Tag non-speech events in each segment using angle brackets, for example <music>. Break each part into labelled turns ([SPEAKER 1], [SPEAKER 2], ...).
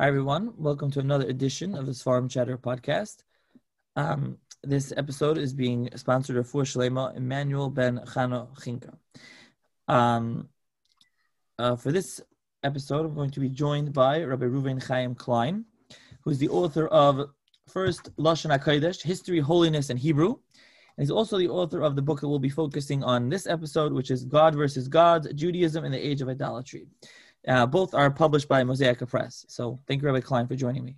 [SPEAKER 1] Hi, everyone. Welcome to another edition of the Seforim Chatter podcast. Um, this episode is being sponsored by Fur Shalema Emmanuel Ben Chano Chinka. Um, uh, for this episode, I'm going to be joined by Rabbi Reuven Chaim Klein, who is the author of First Lashon HaKodesh, History, Holiness, and Hebrew. And he's also the author of the book that we'll be focusing on this episode, which is God versus God, Judaism in the Age of Idolatry. Uh, both are published by Mosaica Press. So thank you, Rabbi Klein, for joining me.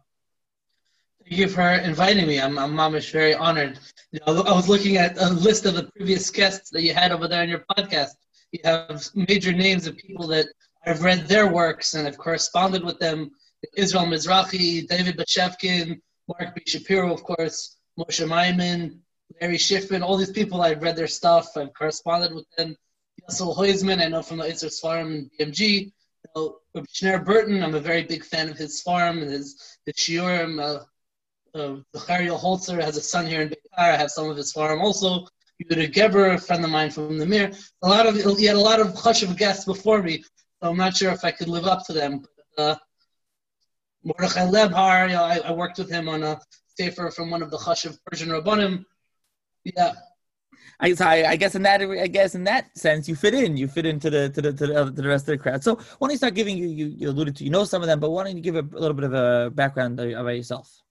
[SPEAKER 2] Thank you for inviting me. I'm, I'm mamish very honored. You know, I was looking at a list of the previous guests that you had over there on your podcast. You have major names of people that I've read their works and have corresponded with them. Israel Mizrahi, David Bashevkin, Marc B. Shapiro, of course, Moshe Maimon, Larry Schiffman, all these people I've read their stuff. I've corresponded with them. Yassel Heusman, I know from the Isser Svarim and BMG know, Rabbi Burton, I'm a very big fan of his farm and his, his shiurim. Uh, uh, the Holzer has a son here in Beitar. I have some of his farm also. Yehuda Geber, a friend of mine from the Mir. A lot of he had a lot of chashuv guests before me, so I'm not sure if I could live up to them. But, uh, Mordechai Lebhar, you know, I, I, worked with him on a sefer from one of the chashuv Persian rabbanim. Yeah,
[SPEAKER 1] I, I, I, guess in that I guess in that sense you fit in. You fit into the to the to the, to the rest of the crowd. So why don't you start giving you, you you alluded to you know some of them, but why don't you give a, a little bit of a background about yourself?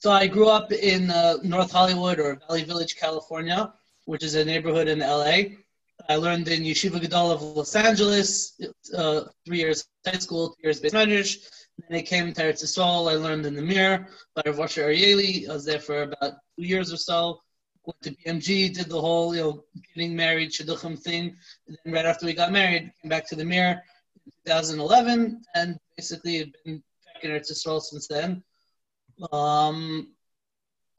[SPEAKER 2] So I grew up in uh, North Hollywood or Valley Village, California, which is a neighborhood in LA. I learned in Yeshiva Gadol of Los Angeles, uh, three years high school, two years beis medrash. Then I came to Eretz. I learned in the Mir by Rav Asher Arieli. I was there for about two years or so went to BMG, did the whole, you know, getting married, shidduchim thing. And then right after we got married, came back to the Mir in 2011, and basically have been back in Eretz Yisrael since then. Um,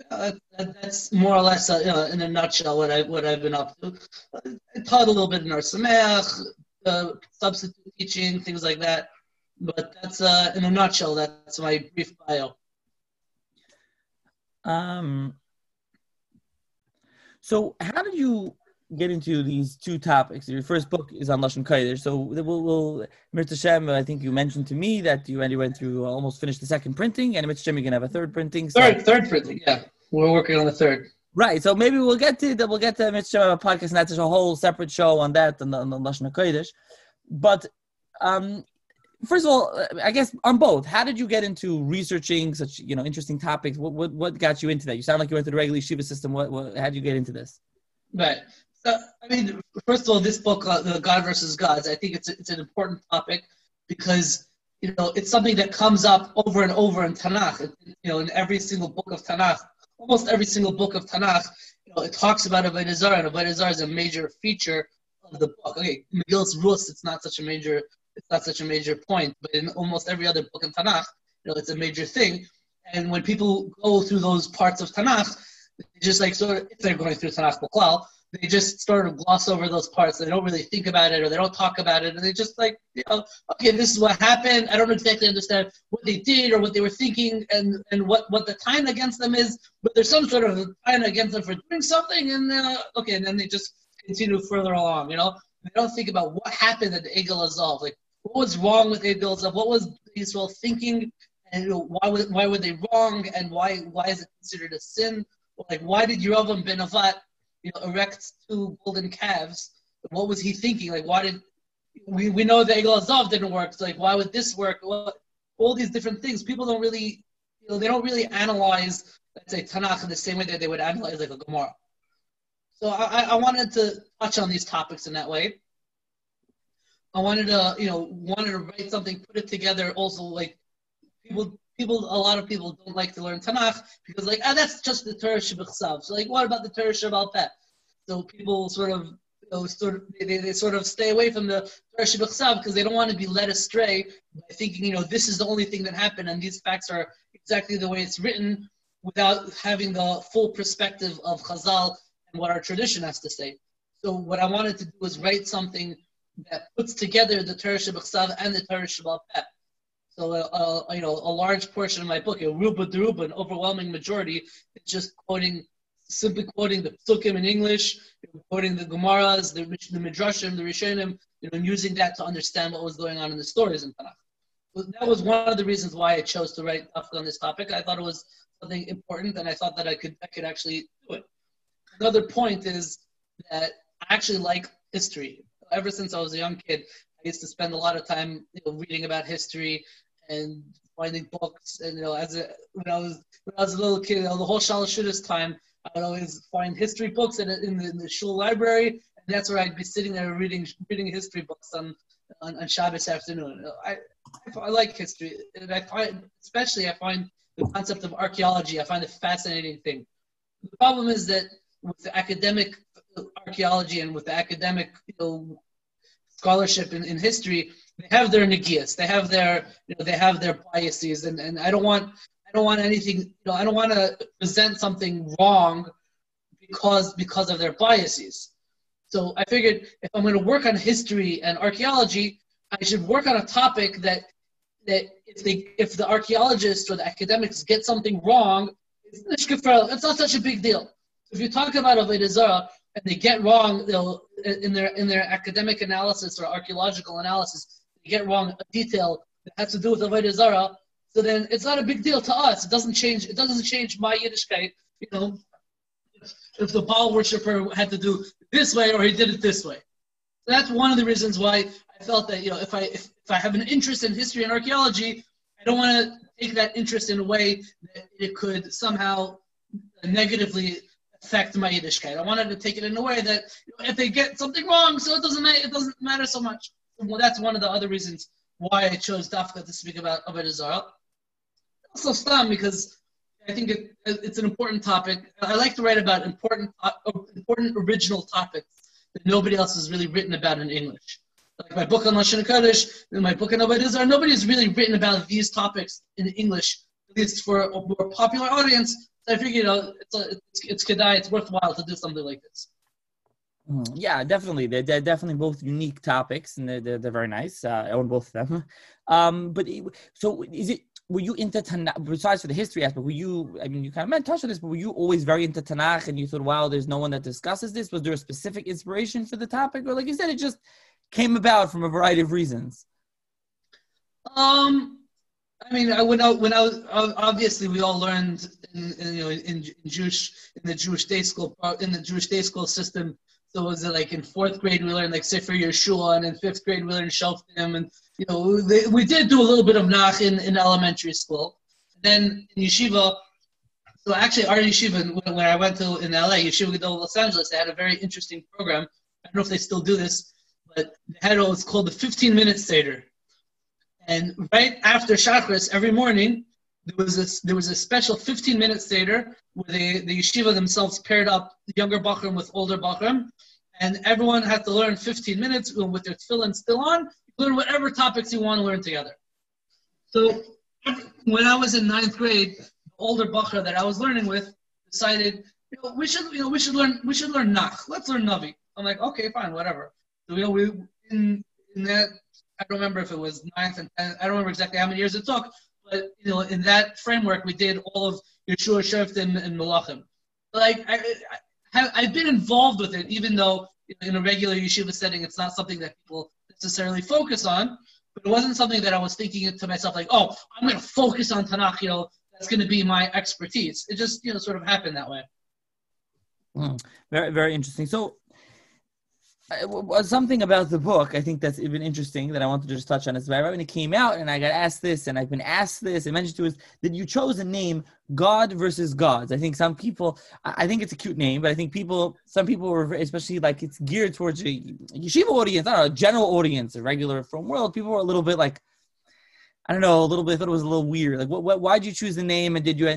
[SPEAKER 2] uh, that's more or less, uh, you know, in a nutshell, what I what I've been up to. I taught a little bit in Somayach, uh, substitute teaching, things like that. But that's uh, in a nutshell. That's my brief bio.
[SPEAKER 1] Um, so, how did you get into these two topics? Your first book is on Lashon Kodesh. So, we'll, we'll Mirta Shem, I think you mentioned to me that you already went through, almost finished the second printing, and Shem, you're going to have a third printing.
[SPEAKER 2] So. Third, third printing, yeah. We're working on the third.
[SPEAKER 1] Right. So maybe we'll get to that. We'll get to a podcast, and that's a whole separate show on that and on Lashon Kodesh. But um, first of all, I guess on both, how did you get into researching such you know interesting topics? What what, what got you into that? You sound like you went to the regular yeshiva system. What, what how did you get into this?
[SPEAKER 2] Right. So I mean, first of all, this book, uh, the God versus Gods, I think it's it's an important topic because you know it's something that comes up over and over in Tanakh. You know, in every single book of Tanakh, almost every single book of Tanakh, you know, it talks about Avodah Zarah, and Avodah Zarah is a major feature of the book. Okay, Megillus Rus, it's not such a major it's not such a major point, but in almost every other book in Tanakh, you know, it's a major thing. And when people go through those parts of Tanakh, they just like sort of, if they're going through Tanakh Buklal, they just sort of gloss over those parts. They don't really think about it or they don't talk about it. And they just like, you know, okay, this is what happened. I don't exactly understand what they did or what they were thinking and, and what, what the time against them is, but there's some sort of time against them for doing something. And uh, okay, and then they just continue further along, you know? They don't think about what happened at the Egel Azov. Like, what was wrong with Azov? What was Israel thinking? And why, was, why were they wrong? And why, why is it considered a sin? Like, why did Yerovam ben Nevat you know, erect two golden calves? What was he thinking? Like, why did we, we know the Egel Azov didn't work? So, like, why would this work? Well, all these different things. People don't really, you know, they don't really analyze, let's say, Tanakh in the same way that they would analyze like a Gemara. So I, I wanted to touch on these topics in that way. I wanted to, you know, wanted to write something, put it together. Also, like people, people, a lot of people don't like to learn Tanakh because, like, ah, that's just the Torah Shabbat So, like, what about the Torah Shabbat Peh? So people sort of, you know, sort of, they, they sort of stay away from the Torah Shabbat because they don't want to be led astray by thinking, you know, this is the only thing that happened and these facts are exactly the way it's written, without having the full perspective of Chazal and what our tradition has to say. So what I wanted to do was write something that puts together the Torah Shabbat and the Torah Shabbat So, uh, uh, you know, a large portion of my book, a ruba deruba, an overwhelming majority, is just quoting, simply quoting the psukim in English, quoting the Gemaras, the, the Midrashim, the Rishonim, you know, and using that to understand what was going on in the stories in Tanakh. that was one of the reasons why I chose to write on this topic. I thought it was something important, and I thought that I could I could actually do it. Another point is that I actually like history. Ever since I was a young kid, I used to spend a lot of time you know, reading about history and finding books. And you know, as a when I was when I was a little kid, you know, the whole Shalashudas time, I would always find history books in, in, the, in the shul library, and that's where I'd be sitting there reading reading history books on on, on Shabbos afternoon. I, I, like history, and I find especially I find the concept of archaeology. I find a fascinating thing. The problem is that with the academic archaeology and with the academic you know, scholarship in, in history, they have their negias, they have their you know, they have their biases, and, and I don't want I don't want anything you know I don't want to present something wrong because because of their biases. So I figured if I'm going to work on history and archaeology, I should work on a topic that that if they if the archaeologists or the academics get something wrong, it's, it's not such a big deal. If you talk about Avodah Zarah and they get wrong they'll, in their in their academic analysis or archaeological analysis, they get wrong a detail that has to do with Avodah Zarah, so then it's not a big deal to us. It doesn't change. It doesn't change my Yiddishkeit. You know, if the Baal worshiper had to do this way or he did it this way. So that's one of the reasons why I felt that you know if I if, if I have an interest in history and archaeology, I don't want to take that interest in a way that it could somehow negatively affect my Yiddishkeit. I wanted to take it in a way that if they get something wrong, so it doesn't matter, it doesn't matter so much. Well, that's one of the other reasons why I chose Dafka to speak about Avodah Zarah. Also, Stam because I think it, it's an important topic. I like to write about important, uh, important original topics that nobody else has really written about in English. Like my book on Lashon Kodesh, and my book on Avodah Zarah, nobody's really written about these topics in English, at least for a more popular audience. So I figured, you know, it's a, it's it's kedai, it's worthwhile to do something like this.
[SPEAKER 1] Mm, yeah, definitely. They're, they're, definitely both unique topics, and they're, they're, they're very nice. Uh, I own both of them. <laughs> Um, but so is it? Were you into Tanakh? Besides for the history aspect, were you? I mean, you kind of meant touch on this, but were you always very into Tanakh? And you thought, wow, there's no one that discusses this. Was there a specific inspiration for the topic, or like you said, it just came about from a variety of reasons?
[SPEAKER 2] Um, I mean, I, when I when I was obviously we all learned in, in you know in, in, Jewish in the Jewish day school uh, in the Jewish day school system. So was it like in fourth grade we learned like Sefer Yeshua, and in fifth grade we learned Shoftim, and you know they, we did do a little bit of Nach in, in elementary school. Then in yeshiva, so actually our yeshiva when, when I went to in LA, Yeshiva Gadol Los Angeles, they had a very interesting program. I don't know if they still do this, but they had what was called the 15 minute Seder and right after Shachris, every morning, there was a, there was a special 15 minute Seder where they, the yeshiva themselves paired up younger Bachram with older Bachram, and everyone had to learn 15 minutes with their tefillin still on, learn whatever topics you want to learn together. So when I was in ninth grade, the older Bachra that I was learning with decided, you know, we should, you know, we should learn, we should learn Nach. Let's learn Navi. I'm like, okay, fine, whatever. So, you know, we in, in that I don't remember if it was ninth and tenth. I don't remember exactly how many years it took, but you know, in that framework, we did all of Yeshua Shoftim and Malachim. Like I, I, I've been involved with it, even though in a regular yeshiva setting, it's not something that people necessarily focus on. But it wasn't something that I was thinking to myself like, oh, I'm going to focus on Tanakh. You know, that's going to be my expertise. It just you know sort of happened that way.
[SPEAKER 1] Mm, very very interesting. So something about the book I think that's even interesting that I wanted to just touch on is right when it came out and I got asked this and I've been asked this and mentioned to us that you chose a name God versus gods. I think some people I think it's a cute name, but I think people some people were especially like it's geared towards a yeshiva audience, I don't know, a general audience, a regular from world. People were a little bit like I don't know, a little bit I thought it was a little weird. Like, what, what, why'd you choose the name, and did you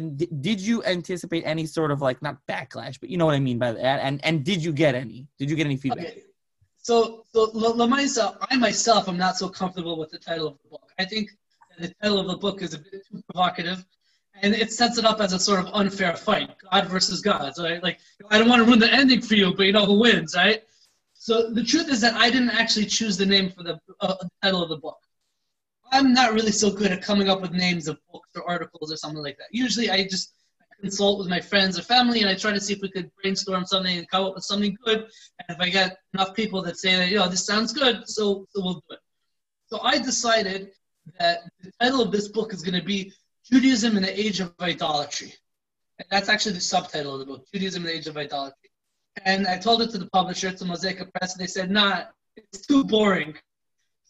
[SPEAKER 1] did you anticipate any sort of like not backlash, but you know what I mean by that? And and did you get any? Did you get any feedback?
[SPEAKER 2] Okay. So, so Lamaisa, I myself am not so comfortable with the title of the book. I think the title of the book is a bit too provocative, and it sets it up as a sort of unfair fight, God versus God. So, I, like, I don't want to ruin the ending for you, but you know who wins, right? So the truth is that I didn't actually choose the name for the, uh, the title of the book. I'm not really so good at coming up with names of books or articles or something like that. Usually, I just consult with my friends or family, and I try to see if we could brainstorm something and come up with something good. And if I get enough people that say that, you know, this sounds good, so, so we'll do it. So I decided that the title of this book is going to be Judaism in the Age of Idolatry. And that's actually the subtitle of the book, Judaism in the Age of Idolatry. And I told it to the publisher, to Mosaic Press, and they said, nah, it's too boring.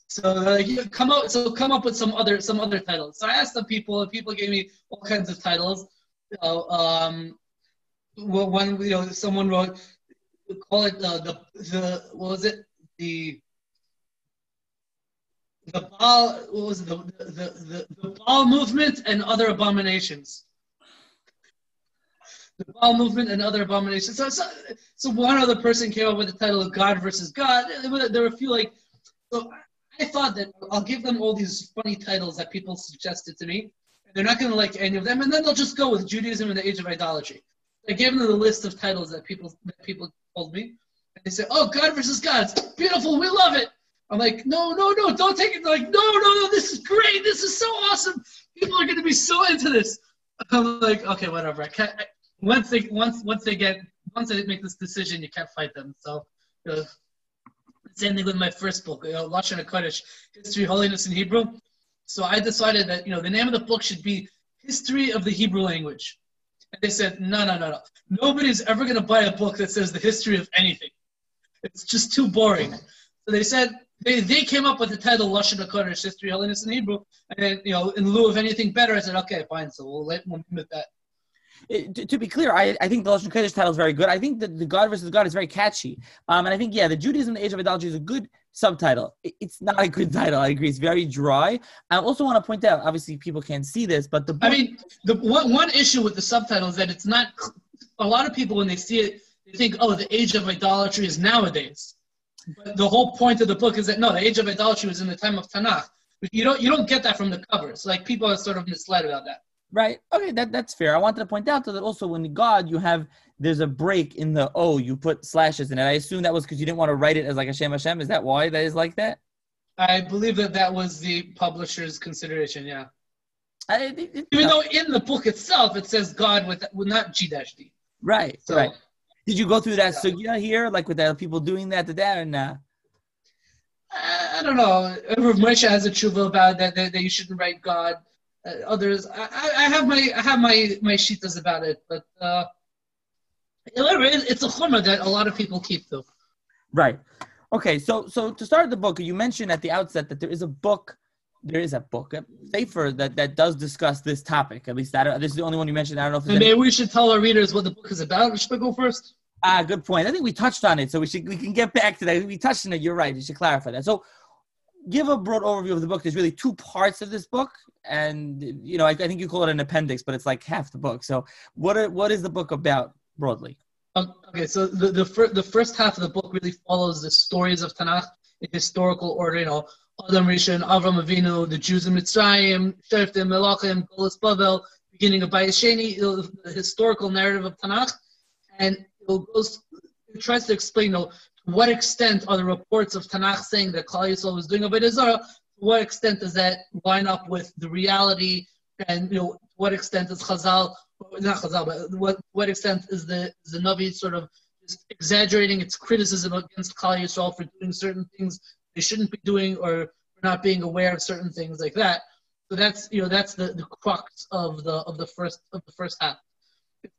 [SPEAKER 2] So like, you come up, so come up with some other some other titles. So I asked the people, and people gave me all kinds of titles. You know, um, one you know someone wrote, call it the the, the what was it the the Baal, what was it, the, the, the, the movement and other abominations. The Baal movement and other abominations. So, so, so one other person came up with the title of God versus God. There were a few like, so I thought that I'll give them all these funny titles that people suggested to me. They're not going to like any of them, and then they'll just go with Judaism in the Age of Idolatry. I gave them the list of titles that people that people told me, and they said, "Oh, God versus God, it's beautiful, we love it." I'm like, "No, no, no, don't take it." They're like, "No, no, no, this is great, this is so awesome. People are going to be so into this." <laughs> I'm like, "Okay, whatever." I can't. I, once they once once they get once they make this decision, you can't fight them. So. Uh, same thing with my first book, you know, Lashon HaKodesh, History, Holiness in Hebrew. So I decided that, you know, the name of the book should be History of the Hebrew Language. And they said, no, no, no, no. Nobody's ever going to buy a book that says the history of anything. It's just too boring. So they said, they, they came up with the title Lashon HaKodesh, History, Holiness in Hebrew. And you know, in lieu of anything better, I said, okay, fine. So we'll let we'll limit that.
[SPEAKER 1] It, to, to, be clear, I, I think the Lashon Kodesh title is very good. I think that the God versus God is very catchy, um, and I think yeah, the Judaism, in the Age of Idolatry is a good subtitle. It's not a good title. I agree. It's very dry. I also want to point out, obviously, people can't see this, but the
[SPEAKER 2] book, I mean, the one, one issue with the subtitle is that it's not. A lot of people when they see it, they think, oh, the Age of Idolatry is nowadays. But the whole point of the book is that no, the Age of Idolatry was in the time of Tanakh. But you don't you don't get that from the covers. Like people are sort of misled about that.
[SPEAKER 1] Right. Okay, that, that's fair. I wanted to point out that also when God you have there's a break in the O, you put slashes in it. I assume that was because you didn't want to write it as like a Shem Hashem. Is that why that is like that?
[SPEAKER 2] I believe that that was the publisher's consideration. Yeah. I, it, it, Even though in the book itself it says God with, not G dash D.
[SPEAKER 1] Right. So, right. Did you go through that yeah. sugya here, like with the people doing that to that, or nah?
[SPEAKER 2] I, I don't know. Rav Moshe has a tshuva about that, that, that you shouldn't write God uh, others. I, I have my I have my my shitas about it, but uh, it's a chumrah that a lot of people keep though.
[SPEAKER 1] Right. Okay. So so to start the book, you mentioned at the outset that there is a book. There is a book, a safer that, that does discuss this topic. At least that this is the only one you mentioned. I don't know if
[SPEAKER 2] maybe any... we should tell our readers what the book is about. Should I go first?
[SPEAKER 1] Ah, good point. I think we touched on it, so we should we can get back to that. We touched on it. You're right. You should clarify that. So, give a broad overview of the book. There's really two parts of this book, and you know, I, I, think you call it an appendix, but it's like half the book. So, what are, what is the book about broadly?
[SPEAKER 2] Um, okay, so the the, fir- the first half of the book really follows the stories of Tanakh in historical order. You know, Adam Rishon, Avram Avinu, the Jews in Mitzrayim, Shoftim, Melachim, Golas Bavel, beginning of Bayis Sheni, the historical narrative of Tanakh, and it goes it tries to explain you know, what extent are the reports of Tanakh saying that Klal Yisrael was doing Avodah Zarah to what extent does that line up with the reality and you know what extent is Chazal not Chazal but what what extent is the is the Navi sort of exaggerating its criticism against Klal Yisrael for doing certain things they shouldn't be doing or not being aware of certain things like that. So that's you know that's the, the crux of the of the first of the first half.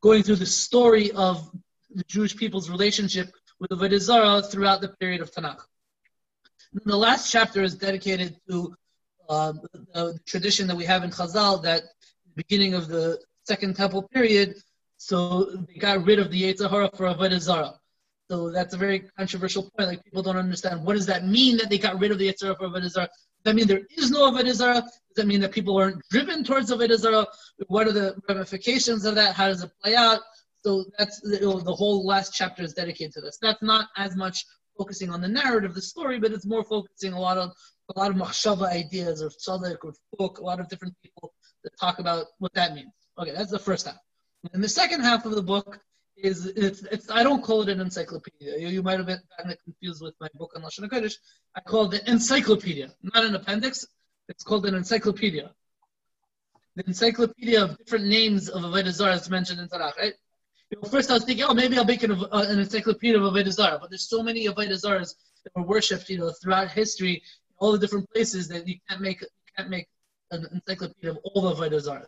[SPEAKER 2] Going through the story of the Jewish people's relationship with the Avodah throughout the period of Tanakh. The last chapter is dedicated to um, the tradition that we have in Chazal that beginning of the Second Temple period, so they got rid of the Yetzer Hara for Avodah Zarah. So that's a very controversial point. Like people don't understand what does that mean that they got rid of the Yetzer Hara for Avodah Zarah. Does that mean there is no Avodah Zarah? Does that mean that people aren't driven towards Avodah Zarah? What are the ramifications of that? How does it play out? So that's the, the whole last chapter is dedicated to this. That's not as much focusing on the narrative, the story, but it's more focusing a lot of a lot of machshava ideas or tzaddik or book, a lot of different people that talk about what that means. Okay, that's the first half. And the second half of the book is it's, it's I don't call it an encyclopedia. You, you might have gotten confused with my book on Lashon Hakodesh. I call it the encyclopedia, not an appendix. It's called an encyclopedia. The encyclopedia of different names of Avodah Zarah is mentioned in Tanakh, right? You know, first I was thinking, oh, maybe I'll make an, uh, an encyclopedia of Avodah Zarah, but there's so many Avodah Zarahs that were worshipped, you know, throughout history, all the different places that you can't make you can't make an encyclopedia of all the Avodah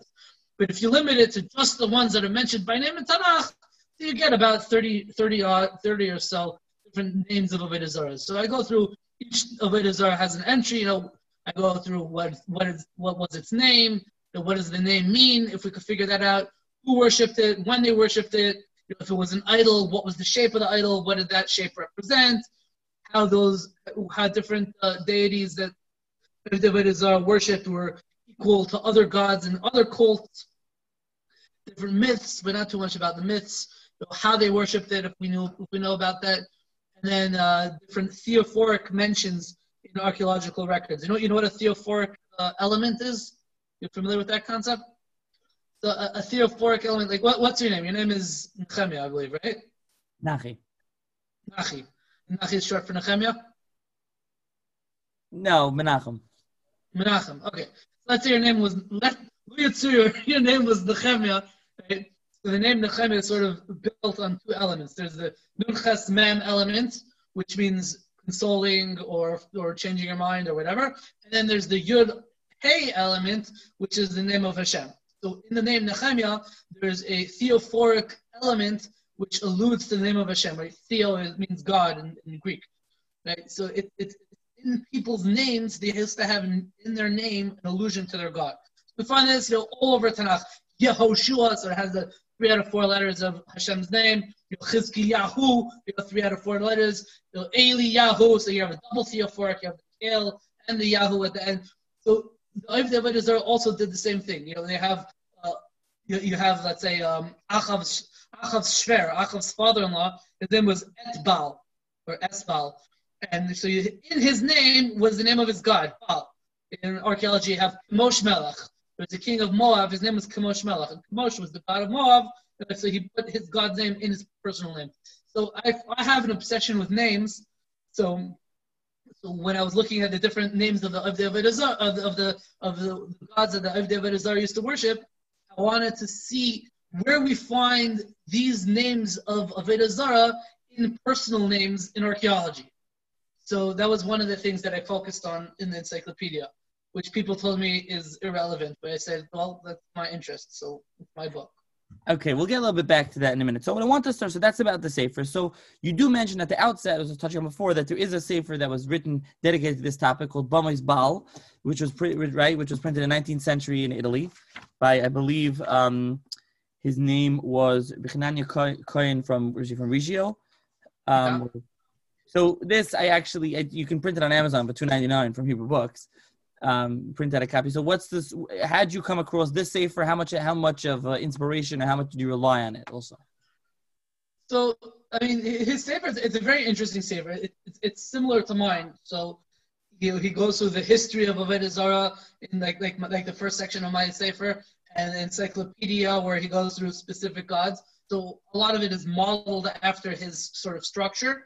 [SPEAKER 2] But if you limit it to just the ones that are mentioned by name in Tanakh, you get about 30, 30, uh, 30 or so different names of Avodah So I go through each Avodah has an entry. You know, I go through what what is what was its name, what does the name mean? If we could figure that out, who worshipped it, when they worshipped it, if it was an idol, what was the shape of the idol, what did that shape represent, how those how different uh, deities that the worshipped were equal to other gods and other cults, different myths, but not too much about the myths, how they worshipped it, if we knew if we know about that, and then uh, different theophoric mentions in archaeological records. You know, you know what a theophoric uh, element is? You're familiar with that concept? So a, a theophoric element, like what, what's your name? Your name is Nehemiah, I believe, right?
[SPEAKER 1] Nachi.
[SPEAKER 2] Nachi. Nachi is short for Nehemiah?
[SPEAKER 1] No, Menachem.
[SPEAKER 2] Menachem. Okay. So let's say your name was let your, your name was Nehemiah. Right? So the name Nehemiah is sort of built on two elements. There's the Nunches Mem element, which means consoling or or changing your mind or whatever. And then there's the Yud Hey element, which is the name of Hashem. So in the name Nehemiah, there's a theophoric element which alludes to the name of Hashem. Right? Theo means God in, in Greek. Right? So it, in people's names, they used to have in, in their name an allusion to their God. We find this you know, all over Tanakh. Yehoshua, so it has the three out of four letters of Hashem's name. Chizkiyahu, you have three out of four letters. Eli Yahu, so you have a double theophoric, you have the tail and the Yahoo at the end. So Oiv Israel also did the same thing. You know, they have, uh, you, you have, let's say, um, Achav's, Achav's Shver, Achav's father-in-law, his name was Etbal, or Esbal. And so you, in his name was the name of his god, Baal. In archaeology, you have Kemosh Melech. There's a king of Moab, his name was Kemosh Melech. And Kemosh was the god of Moab, so he put his god's name in his personal name. So I, I have an obsession with names. So when I was looking at the different names of the of the of the of the, of the gods that the Avodah used to worship, I wanted to see where we find these names of Avodah in personal names in archaeology. So that was one of the things that I focused on in the encyclopedia, which people told me is irrelevant. But I said, well, that's my interest, so it's my book.
[SPEAKER 1] Okay, we'll get a little bit back to that in a minute. So what I want to start, so that's about the safer. So you do mention at the outset, as I was touching on before, that there is a safer that was written dedicated to this topic called Bamois Baal, which was pretty, right, which was printed in the 19th century in Italy by, I believe, um, his name was Bichinanya Cohen from, from Reggio. Um, yeah. So this, I actually, I, you can print it on Amazon for two ninety nine from Hebrew Books. Um, print out a copy. So what's this? How'd you come across this Sefer? How much? How much of uh, inspiration, and how much did you rely on it? Also.
[SPEAKER 2] So I mean, his Sefer it's a very interesting Sefer. It, it's, it's similar to mine. So he, he goes through the history of Avodah Zarah in like like like the first section of my Sefer and encyclopedia where he goes through specific gods. So a lot of it is modeled after his sort of structure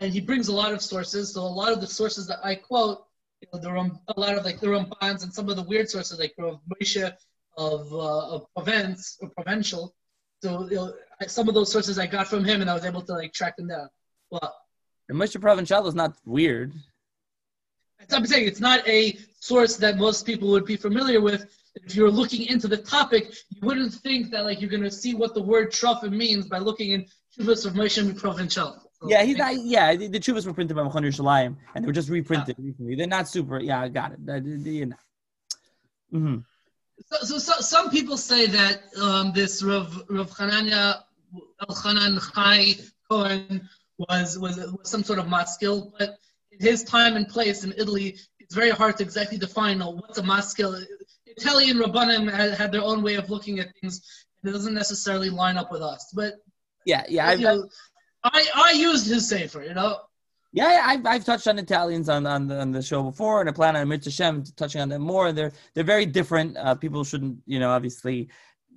[SPEAKER 2] and he brings a lot of sources. So a lot of the sources that I quote, you know, there are a lot of like the Rambans and some of the weird sources like of Moshe of uh, of Provence or Provincial. So you know, some of those sources I got from him, and I was able to like track them down. Well,
[SPEAKER 1] and Moshe Provençal is not weird.
[SPEAKER 2] I'm saying it's not a source that most people would be familiar with. If you're looking into the topic, you wouldn't think that like you're going to see what the word truffle means by looking in Shuvas of Moshe Provençal
[SPEAKER 1] yeah, he's not. Yeah, the, the Chuvas were printed by Mechon Yerushalayim, and they were just reprinted yeah. recently. They're not super. Yeah, I got it. You know.
[SPEAKER 2] Mm-hmm. So, so, so, some people say that um, this Rav Rav Hanania Elchanan Chai Cohen was, was was some sort of maskil, but in his time and place in Italy, it's very hard to exactly define oh, what's a maskil. Italian rabbanim had, had, their own way of looking at things, and it doesn't necessarily line up with us. But
[SPEAKER 1] yeah, yeah, I've, know,
[SPEAKER 2] I I used his safer, you know.
[SPEAKER 1] Yeah, yeah I've, I've touched on Italians on, on the, on the show before, and I plan on Mitzvah Shem touching on them more. They're they're very different. Uh, people shouldn't, you know, obviously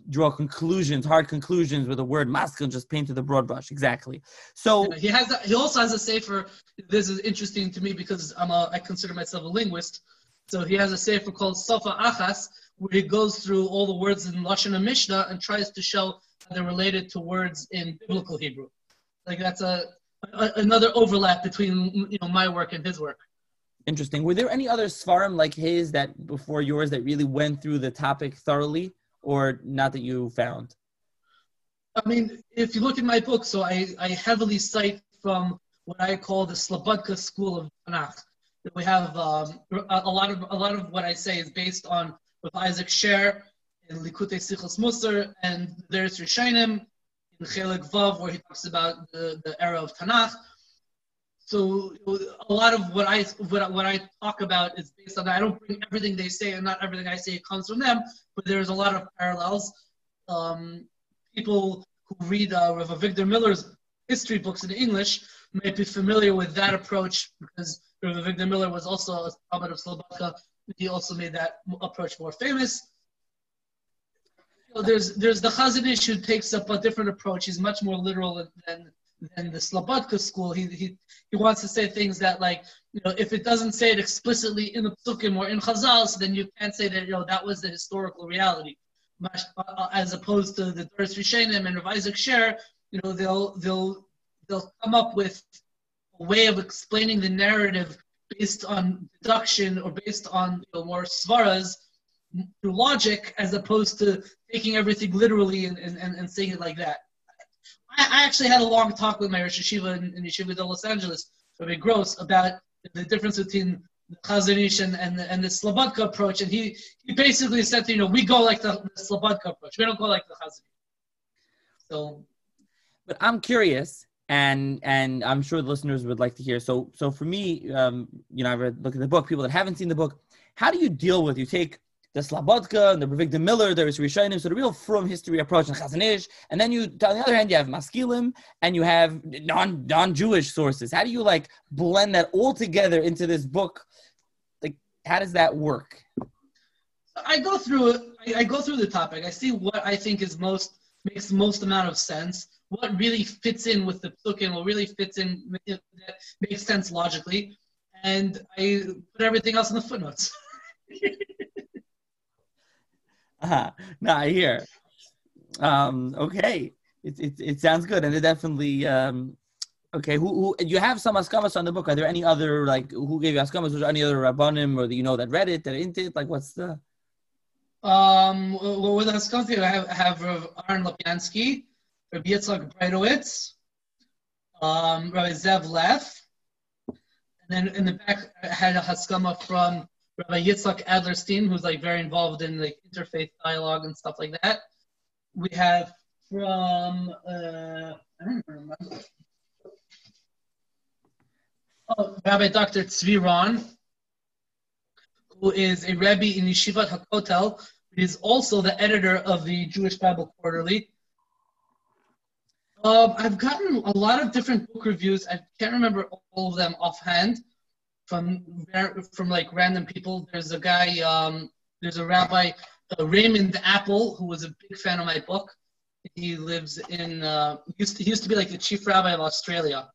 [SPEAKER 1] draw conclusions, hard conclusions with the word masculine, just paint to the broad brush. Exactly. So
[SPEAKER 2] he has. A, he also has a safer. This is interesting to me because I'm a. I consider myself a linguist. So he has a safer called Sofa Achas, where he goes through all the words in Lashon and Mishnah and tries to show how they're related to words in biblical Hebrew. Like that's a, a, another overlap between you know my work and his work.
[SPEAKER 1] Interesting. Were there any other svarim like his that before yours that really went through the topic thoroughly, or not that you found?
[SPEAKER 2] I mean, if you look at my book, so I, I heavily cite from what I call the Slobodka school of Tanakh. We have um, a, a, lot of a lot of what I say is based on with Isaac Sher and Likutei Sichos Musar and there's Rishonim in Chelik Vav where he talks about the, the era of Tanakh. So a lot of what I what, what I talk about is based on that. I don't bring everything they say, and not everything I say comes from them, but there's a lot of parallels. Um, people who read uh, Rav Avigdor Miller's history books in English might be familiar with that approach because Rav Victor Miller was also a Talmud of Slobodka. He also made that approach more famous. There's there's the Chazon Ish who takes up a different approach. He's much more literal than than the Slobodka school. He, he he wants to say things that like you know if it doesn't say it explicitly in the Psukim or in Chazal, so then you can't say that you know that was the historical reality. Uh, as opposed to the Doros Rishonim and Rav Isaac Sher, you know they'll they'll they'll come up with a way of explaining the narrative based on deduction or based on you know, more svaras through logic as opposed to taking everything literally and, and, and saying it like that. I, I actually had a long talk with my Rosh Yeshiva in, in Yeshiva de Los Angeles, Rabbi Gross, about the difference between the Chazon Ish and, and, the, and the Slobodka approach. And he, he basically said, you know, we go like the, the Slobodka approach. We don't go like the Chazon Ish. So.
[SPEAKER 1] But I'm curious, and and I'm sure the listeners would like to hear. So so for me, um, you know, I read look at the book. People that haven't seen the book, how do you deal with? You take the Slobodka and the Avigdor Miller, there is Rishonim, so the real from history approach and Chazon Ish, and then you, on the other hand, you have Maskilim and you have non non Jewish sources. How do you like blend that all together into this book? Like, how does that work?
[SPEAKER 2] I go through it. I go through the topic. I see what I think is most makes the most amount of sense. What really fits in with the psukim, what really fits in that makes sense logically, and I put everything else in the footnotes. <laughs> <laughs>
[SPEAKER 1] uh-huh. No, I hear. Um, okay, it, it it sounds good, and it definitely. Um, okay, who, who you have some askamas on the book? Are there any other like who gave you askamas? Was there any other rabbanim or that you know that read it that into it? Like, what's the?
[SPEAKER 2] Um, well, with askamas, I have, have Aaron Lopiansky, Rabbi Yitzchak Breitowitz, um, Rabbi Zev Leff, and then in the back I had a haskama from Rabbi Yitzhak Adlerstein, who's like very involved in like interfaith dialogue and stuff like that. We have from uh, I don't remember. Oh, Rabbi Dr. Tzvi Ron, who is a Rebbe in Yeshivat Hakotel, is also the editor of the Jewish Bible Quarterly. Uh, I've gotten a lot of different book reviews. I can't remember all of them offhand from from like random people. There's a guy, um, there's a rabbi, uh, Raymond Apple, who was a big fan of my book. He lives in, uh, he, used to, he used to be like the chief rabbi of Australia.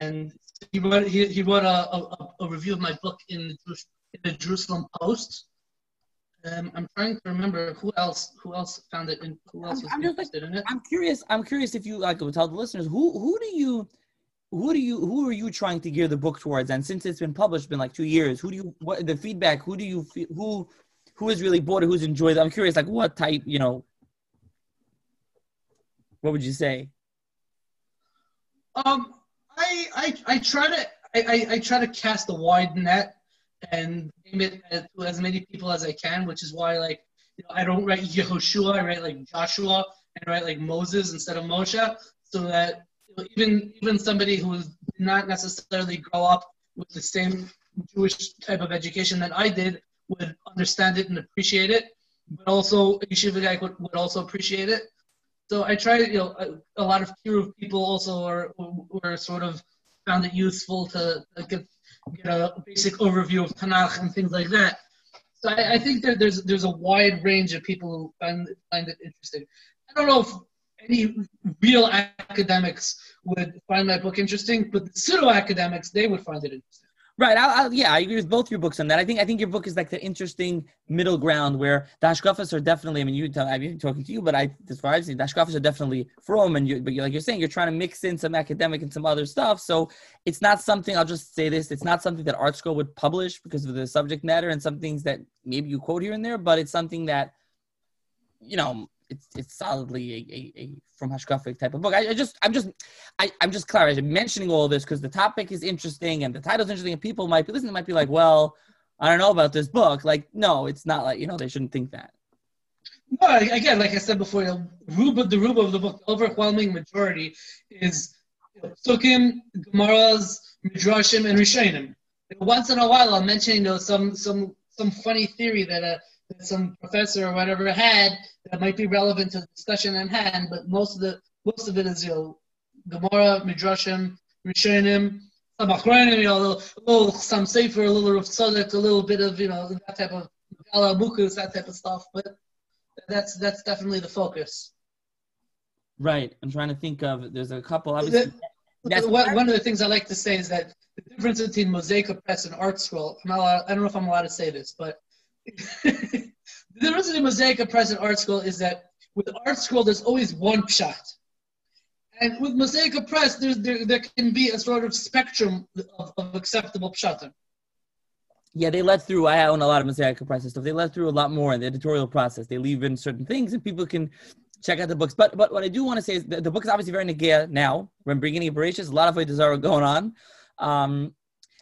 [SPEAKER 2] And he wrote, he, he wrote a, a, a review of my book in the, in the Jerusalem Post. Um, I'm trying to remember who else who else found it and who else was I'm, interested
[SPEAKER 1] like,
[SPEAKER 2] in it.
[SPEAKER 1] I'm curious. I'm curious if you like would tell the listeners who who do you who do you who are you trying to gear the book towards? And since it's been published been like two years who do you what the feedback who do you who who has really bored who's enjoyed it? I'm curious like what type you know what would you say?
[SPEAKER 2] Um i i, I try to I, I, I try to cast a wide net and aim it at as many people as i can which is why like you know, i don't write yehoshua i write like joshua and write like moses instead of moshe so that even even somebody who did not necessarily grow up with the same Jewish type of education that I did would understand it and appreciate it, but also a yeshiva guy would, would also appreciate it. So I try, you know, a, a lot of Kiruv people also are were sort of found it useful to, to get, get a basic overview of Tanakh and things like that. So I, I, think that there's there's a wide range of people who find find it interesting. I don't know if any real academics would find my book interesting, but the pseudo academics they would find it interesting.
[SPEAKER 1] Right. I, I, yeah, I agree with both your books on that. I think I think your book is like the interesting middle ground where the are definitely. I mean, you tell, I'm talking to you, but I, as far as the hashkafas are definitely from, and you, but you're, like you're saying, you're trying to mix in some academic and some other stuff. So it's not something. I'll just say this: it's not something that ArtScroll would publish because of the subject matter and some things that maybe you quote here and there, but it's something that, you know, it's it's solidly a, a, a from Hashkafic type of book. I, I, just I'm just I, I'm just clarifying mentioning all this because the topic is interesting and the title's interesting and people might be listening might be like, well, I don't know about this book. Like, no, it's not like you know they shouldn't think that.
[SPEAKER 2] No, again, like I said before, you the Ruba of the book, the overwhelming majority is Psukim, Gemaras, Midrashim, and Rishonim. Once in a while, I'll mention you know some some some funny theory that a that some professor or whatever had that might be relevant to the discussion at hand, but most of the most of it is you know Gemara, Midrashim, Rishonim, some Achronim, you know, a little, a little some Sefer, a little of Tzaddik, a little bit of you know that type of Mukus, that type of stuff. But that's that's definitely the focus.
[SPEAKER 1] Right. I'm trying to think of. There's a couple. Obviously,
[SPEAKER 2] the, one, one of the things I like to say is that the difference between Mosaic Press and ArtScroll. I'm not allowed, I don't know if I'm allowed to say this, but the difference in Mosaic ArtScroll is that with ArtScroll, there's always one shot. And with Mosaic Press, there, there can be a sort of spectrum of, of acceptable pshatim.
[SPEAKER 1] Yeah, they let through. I own a lot of Mosaic Press stuff. They let through a lot more in the editorial process. They leave in certain things, and people can check out the books. But but what I do want to say is the, the book is obviously very negaya now. We're in beginning of Bereshis, a lot of ideas are going on. Um,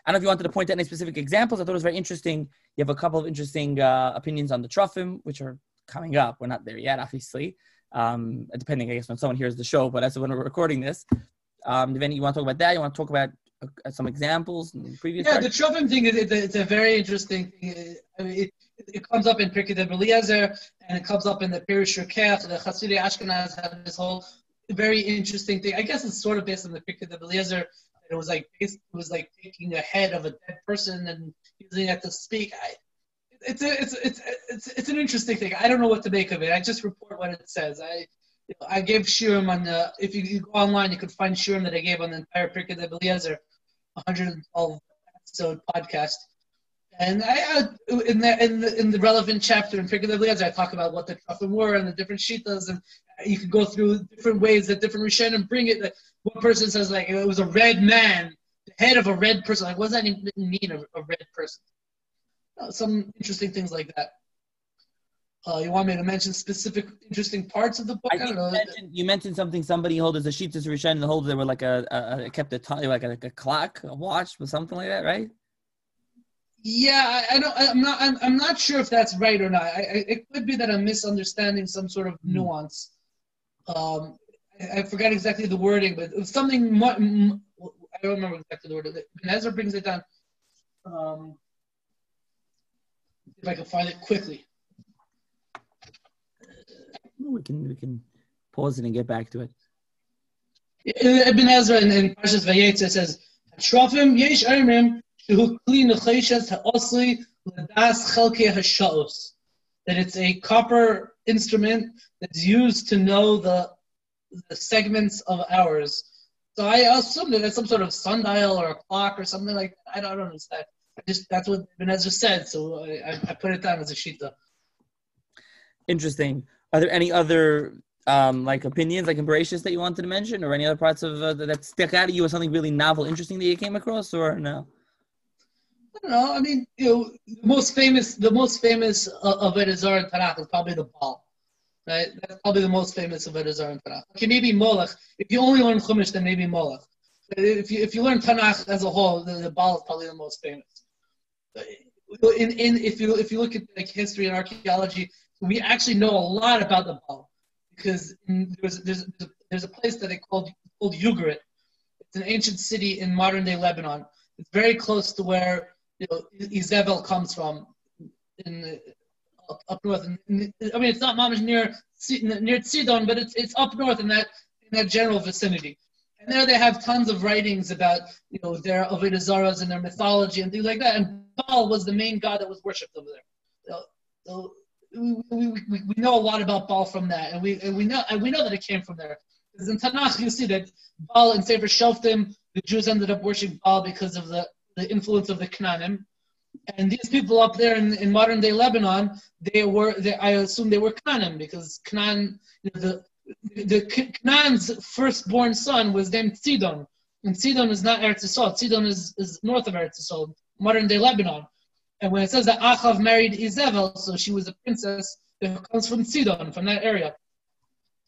[SPEAKER 1] I don't know if you wanted to point out any specific examples. I thought it was very interesting. You have a couple of interesting uh, opinions on the Trufim, which are coming up. We're not there yet, obviously, um, depending, I guess, when someone hears the show. But as when we're recording this, um, any, you want to talk about that, you want to talk about uh, some examples in previous.
[SPEAKER 2] Yeah, the Trufim thing is it's a, it's a, very interesting thing. I mean, it, it comes up in Pirkei de Beliezer, and it comes up in the Pirush Shukech. The Hasidic Ashkenaz have this whole very interesting thing. I guess it's sort of based on the Pirkei de Beliezer it was like it was like taking a head of a dead person and using it to speak. I, it's, a, it's it's it's it's an interesting thing. I don't know what to make of it. I just report what it says. I you know, I gave Shurim on the if you, you, go online, you could find Shurim that I gave on the entire Pirkei de Beliezer, 112 episode podcast. And I, in the in the in the relevant chapter in Pirkei de Beliezer, I talk about what the Trufim were and the different shitas, and you can go through different ways that different Rishonim bring it. One person says like it was a red man, the head of a red person. Like what does that even mean, a, a red person? Uh, some interesting things like that. Uh, you want me to mention specific interesting parts of the book?
[SPEAKER 1] I, I
[SPEAKER 2] you
[SPEAKER 1] mentioned, you mentioned something. Somebody held as a sheet as Rishonim and hold there were like a, a, a kept a time like a, like a clock, a watch, or something like that, right?
[SPEAKER 2] Yeah, I, I, don't. I'm not. I'm, I'm not sure if that's right or not. I, I, it could be that I'm misunderstanding some sort of hmm. nuance. Um, I, forgot exactly the wording, but it was something. Mu- m- I don't remember exactly the word. Ezra brings it down. Um, if I can find it quickly.
[SPEAKER 1] We can we can pause it and get back to it.
[SPEAKER 2] Ibn Ezra in, in Parshas Vayetze says, "Shrafim yesh ermim that it's a copper instrument that's used to know the segments of hours. So I assume that it's some sort of sundial or a clock or something like that. I don't, I don't understand. I just that's what Ibn Ezra said, so I, I put it down as a shita.
[SPEAKER 1] Interesting. Are there any other um, like opinions, like embraces that you wanted to mention, or any other parts of uh, that stuck out to you as something really novel, interesting that you came across, or no?
[SPEAKER 2] I don't know. I mean, you know, the most famous, the most famous of it is in Tanakh is probably the Baal, right? That's probably the most famous of it is in Tanakh. Okay, maybe Molech. If you only learn Chumash, then maybe Molech. If you if you learn Tanakh as a whole, the, the Baal is probably the most famous. In, in if you if you look at like history and archaeology, we actually know a lot about the Baal because there's there's there's a place that they called called Ugarit. It's an ancient city in modern day Lebanon. It's very close to where you know, Izebel comes from in up, up north. And, I mean, it's not mamish near near Tzidon, but it's it's up north in that in that general vicinity. And there they have tons of writings about you know their Avodah Zaras and their mythology and things like that. And Baal was the main god that was worshipped over there. So, so we, we, we, know a lot about Baal from that, and we and we know and we know that it came from there. Because in Tanakh you see that Baal and Sefer Shoftim, the Jews ended up worshiping Baal because of the the influence of the Canaanim. And these people up there in, in modern day Lebanon, they were, they, I assume they were Canaan because Canaan, you know, the, the Canaan's firstborn son was named Sidon. And Sidon is not Eretz Yisrael. Sidon is, is north of Eretz Yisrael, modern day Lebanon. And when it says that Achav married Izebel, so she was a princess that comes from Sidon, from that area.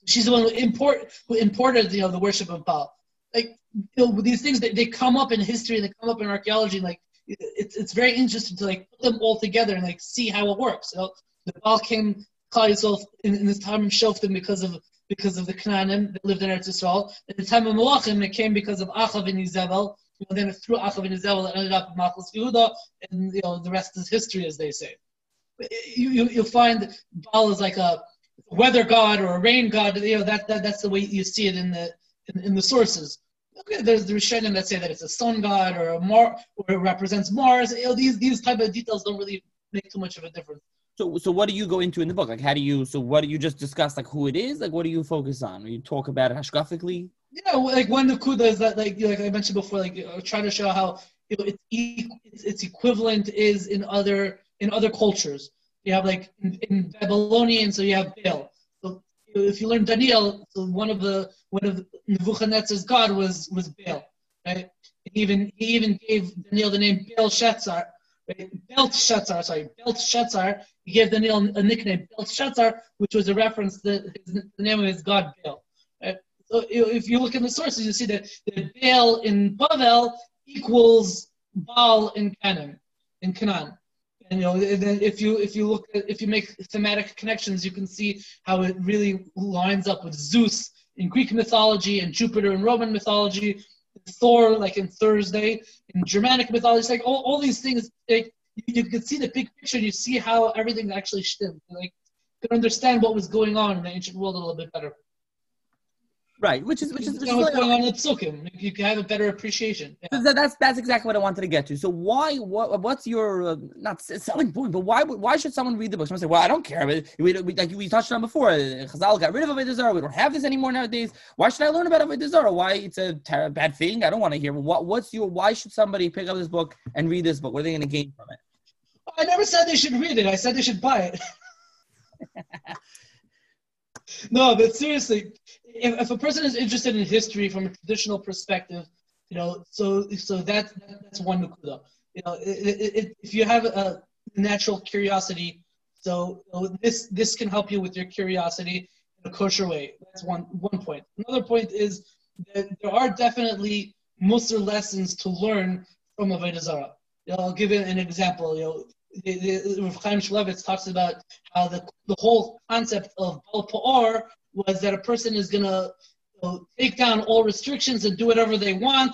[SPEAKER 2] She's the one who, import, who imported you know, the worship of Baal. Like you know, these things, they, they come up in history, they come up in archaeology. Like it's, it's very interesting to like put them all together and like see how it works. You know, the Baal came Klal in, in this time of Shoftim because of because of the Canaanim that lived in Eretz Yisrael. At the time of Malachim, it came because of Achav and Izebel. You know, then through Achav and Izebel, it ended up in Machlas Yehuda, and you know the rest is history, as they say. You, you you'll find Baal is like a weather god or a rain god. You know that, that that's the way you see it in the in, in the sources. Okay, there's the Rishonim that say that it's a sun god or a Mar or it represents Mars. You know, these these type of details don't really make too much of a difference.
[SPEAKER 1] So, so what do you go into in the book? Like, how do you? So, what do you just discuss? Like, who it is? Like, what do you focus on? You talk about it hashkafically?
[SPEAKER 2] Yeah, like one kuda is that, like, like I mentioned before, like uh, you know, trying to show how you know, it's, its, its equivalent is in other in other cultures. You have like in, in Babylonian, so you have Baal. If you learn Daniel, one of the one of Nebuchadnezzar's god was was Baal, right? He even he even gave Daniel the name Belshazzar, right? Belshazzar, sorry, Belshazzar. He gave Daniel a nickname Belshazzar, which was a reference to his, the name of his god Baal. Right? So if you look in the sources, you see that, the Baal in Bavel equals Baal in Canaan, in Canaan. And you know, if you if you look at, if you make thematic connections, you can see how it really lines up with Zeus in Greek mythology and Jupiter in Roman mythology, Thor like in Thursday in Germanic mythology. It's like all, all these things. Like, you, you can see the big picture. and You see how everything actually stemmed. Like you can understand what was going on in the ancient world a little bit better.
[SPEAKER 1] Right, which is which is,
[SPEAKER 2] which is what's going on with psukim. You can have a better appreciation.
[SPEAKER 1] Yeah. So that's that's exactly what I wanted to get to. So why what what's your uh, not selling point, but why why should someone read the book? Someone say, well, I don't care. We, we, we like we touched on before. Chazal got rid of Avodah Zarah. We don't have this anymore nowadays. Why should I learn about Avodah Zarah? Why it's a ter- bad thing? I don't want to hear. What what's your why should somebody pick up this book and read this book? What are they going to gain from it?
[SPEAKER 2] I never said they should read it. I said they should buy it. <laughs> no, but seriously, if, if a person is interested in history from a traditional perspective, you know, so so that, that's one nukuda. You know, it, it, if you have a natural curiosity, so this this can help you with your curiosity in a kosher way. That's one one point. Another point is that there are definitely Musar lessons to learn from Avodah Zarah. You know, I'll give an example. You know, the, the, Rav Chaim Shmulevitz talks about how the, the whole concept of Baal Pa'or was that a person is going to you know, take down all restrictions and do whatever they want.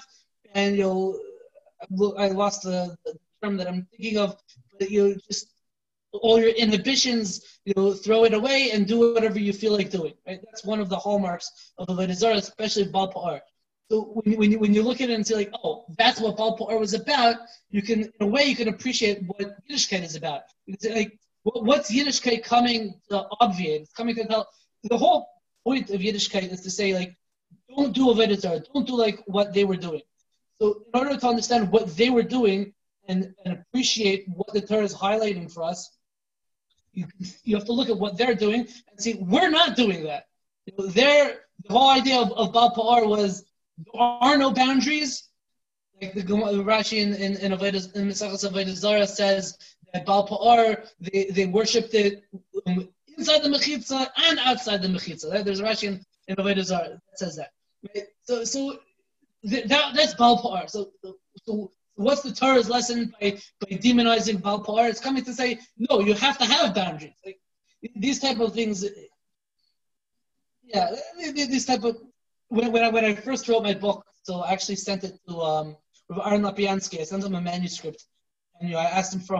[SPEAKER 2] And you know, I lost the, the term that I'm thinking of, but you know, just all your inhibitions, you know, throw it away and do whatever you feel like doing. Right? That's one of the hallmarks of the Zarah, especially Baal. So when you, when you, when you look at it and say like, oh, that's what Baal was about, you can, in a way, you can appreciate what Yiddishkeit is about. like, what's Yiddishkeit coming to obviate? It's coming to tell, the whole point of Yiddishkeit is to say like, don't do a Zarah, don't do like what they were doing. So in order to understand what they were doing and, and appreciate what the Torah is highlighting for us, you, you have to look at what they're doing and see we're not doing that. You know, the whole idea of, of Baal Pa'or was there are no boundaries. Like the Rashi in in, in, Avodah, in Maseches Avodah says that Baal Pa'or, they, they worshipped it um, inside the Mechitza and outside the Mechitza. There's a Rashi in, in Avodah Zarah that says that. Right? So, so that, that's Baal Pa'or. So, so what's the Torah's lesson by, by demonizing Baal Pa'or? It's coming to say, no, you have to have boundaries. Like, these type of things, yeah, these type of, when, when, I, when I first wrote my book, so I actually sent it to um, Aaron Lopiansky. I sent him a manuscript. And you know, I asked him for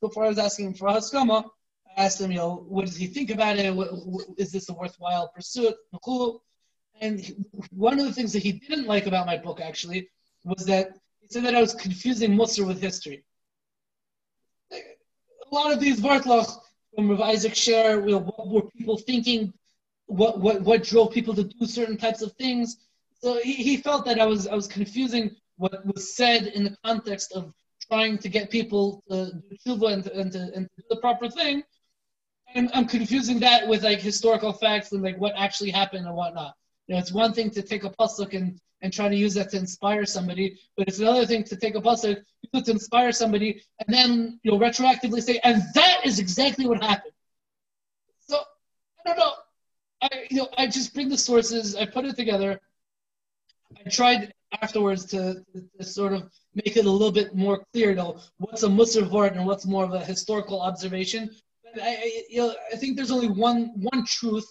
[SPEAKER 2] before I was asking him for Haskama, asked him, you know, what does he think about it? What, what, is this a worthwhile pursuit? And one of the things that he didn't like about my book, actually, was that he said that I was confusing Musar with history. A lot of these Vartlach from Rav Isaac Sher, you know, what were people thinking? What, what, what drove people to do certain types of things? So he, he felt that I was, I was confusing what was said in the context of trying to get people to do tshuva and, and, to, and to do the proper thing. And I'm confusing that with like historical facts and like what actually happened and whatnot. You know, it's one thing to take a pasuk and, and try to use that to inspire somebody, but it's another thing to take a pasuk to inspire somebody and then you know retroactively say, and that is exactly what happened. So I don't know. I you know I just bring the sources, I put it together. I tried afterwards to, to, sort of make it a little bit more clear, know, what's a Musar word and what's more of a historical observation. I, you know, I think there's only one one truth,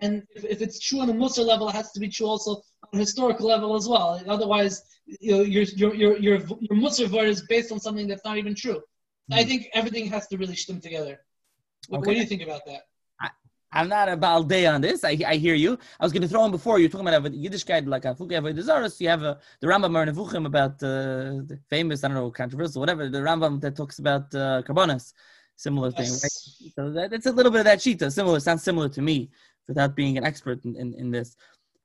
[SPEAKER 2] and if, if it's true on a Musar level, it has to be true also on a historical level as well. Otherwise, you know, your your your your, your Musar word is based on something that's not even true. Mm-hmm. I think everything has to really stem together. What, okay. what do you think about that?
[SPEAKER 1] I'm not a balday on this. I, I hear you. I was going to throw in before you talking about Yiddishkeit like a Fuke Avodah You have a, the Rambam or Nevuchim about uh, the famous, I don't know, controversial, whatever. The Rambam that talks about uh, Korbanos, similar thing, right? So that, it's a little bit of that shita. Similar, sounds similar to me, without being an expert in, in, in this.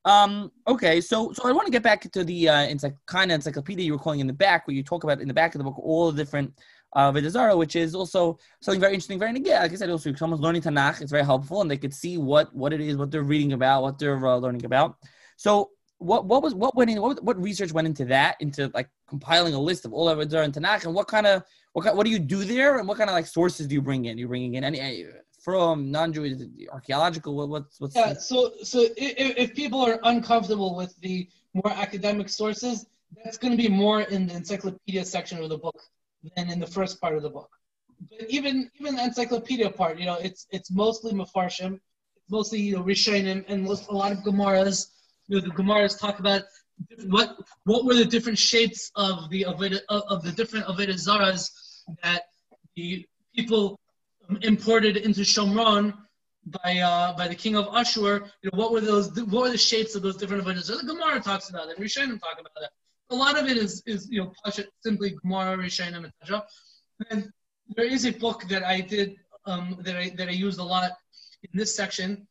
[SPEAKER 1] Um, okay, so so I want to get back to the uh, encycl- kind of encyclopedia you were calling in the back, where you talk about in the back of the book all the different uh, Vedazara, which is also something very interesting, very yeah, like I said, also someone's learning Tanakh, it's very helpful, and they could see what what it is, what they're reading about, what they're uh, learning about. So what what was what went in what, what research went into that into like compiling a list of all of Vedazara and Tanakh, and what kind of what kind, what do you do there, and what kind of like sources do you bring in? You're bringing in any from non-Jewish archaeological? What, what's what's
[SPEAKER 2] yeah? So so if, if people are uncomfortable with the more academic sources, that's going to be more in the encyclopedia section of the book than in the first part of the book. But even even the encyclopedia part, you know, it's it's mostly mafarshim, mostly you know rishonim, and most, a lot of gemaras. You know, the gemaras talk about what what were the different shapes of the of, of the different avodah zaras that the people imported into Shomron by uh, by the king of Ashur. You know, what were those? What were the shapes of those different zaras? The Gemara talks about it. Rishonim talk about that a lot of it is, is you know, simply Gemara, Rishonim, etc. And there is a book that I did um, that I that I used a lot in this section.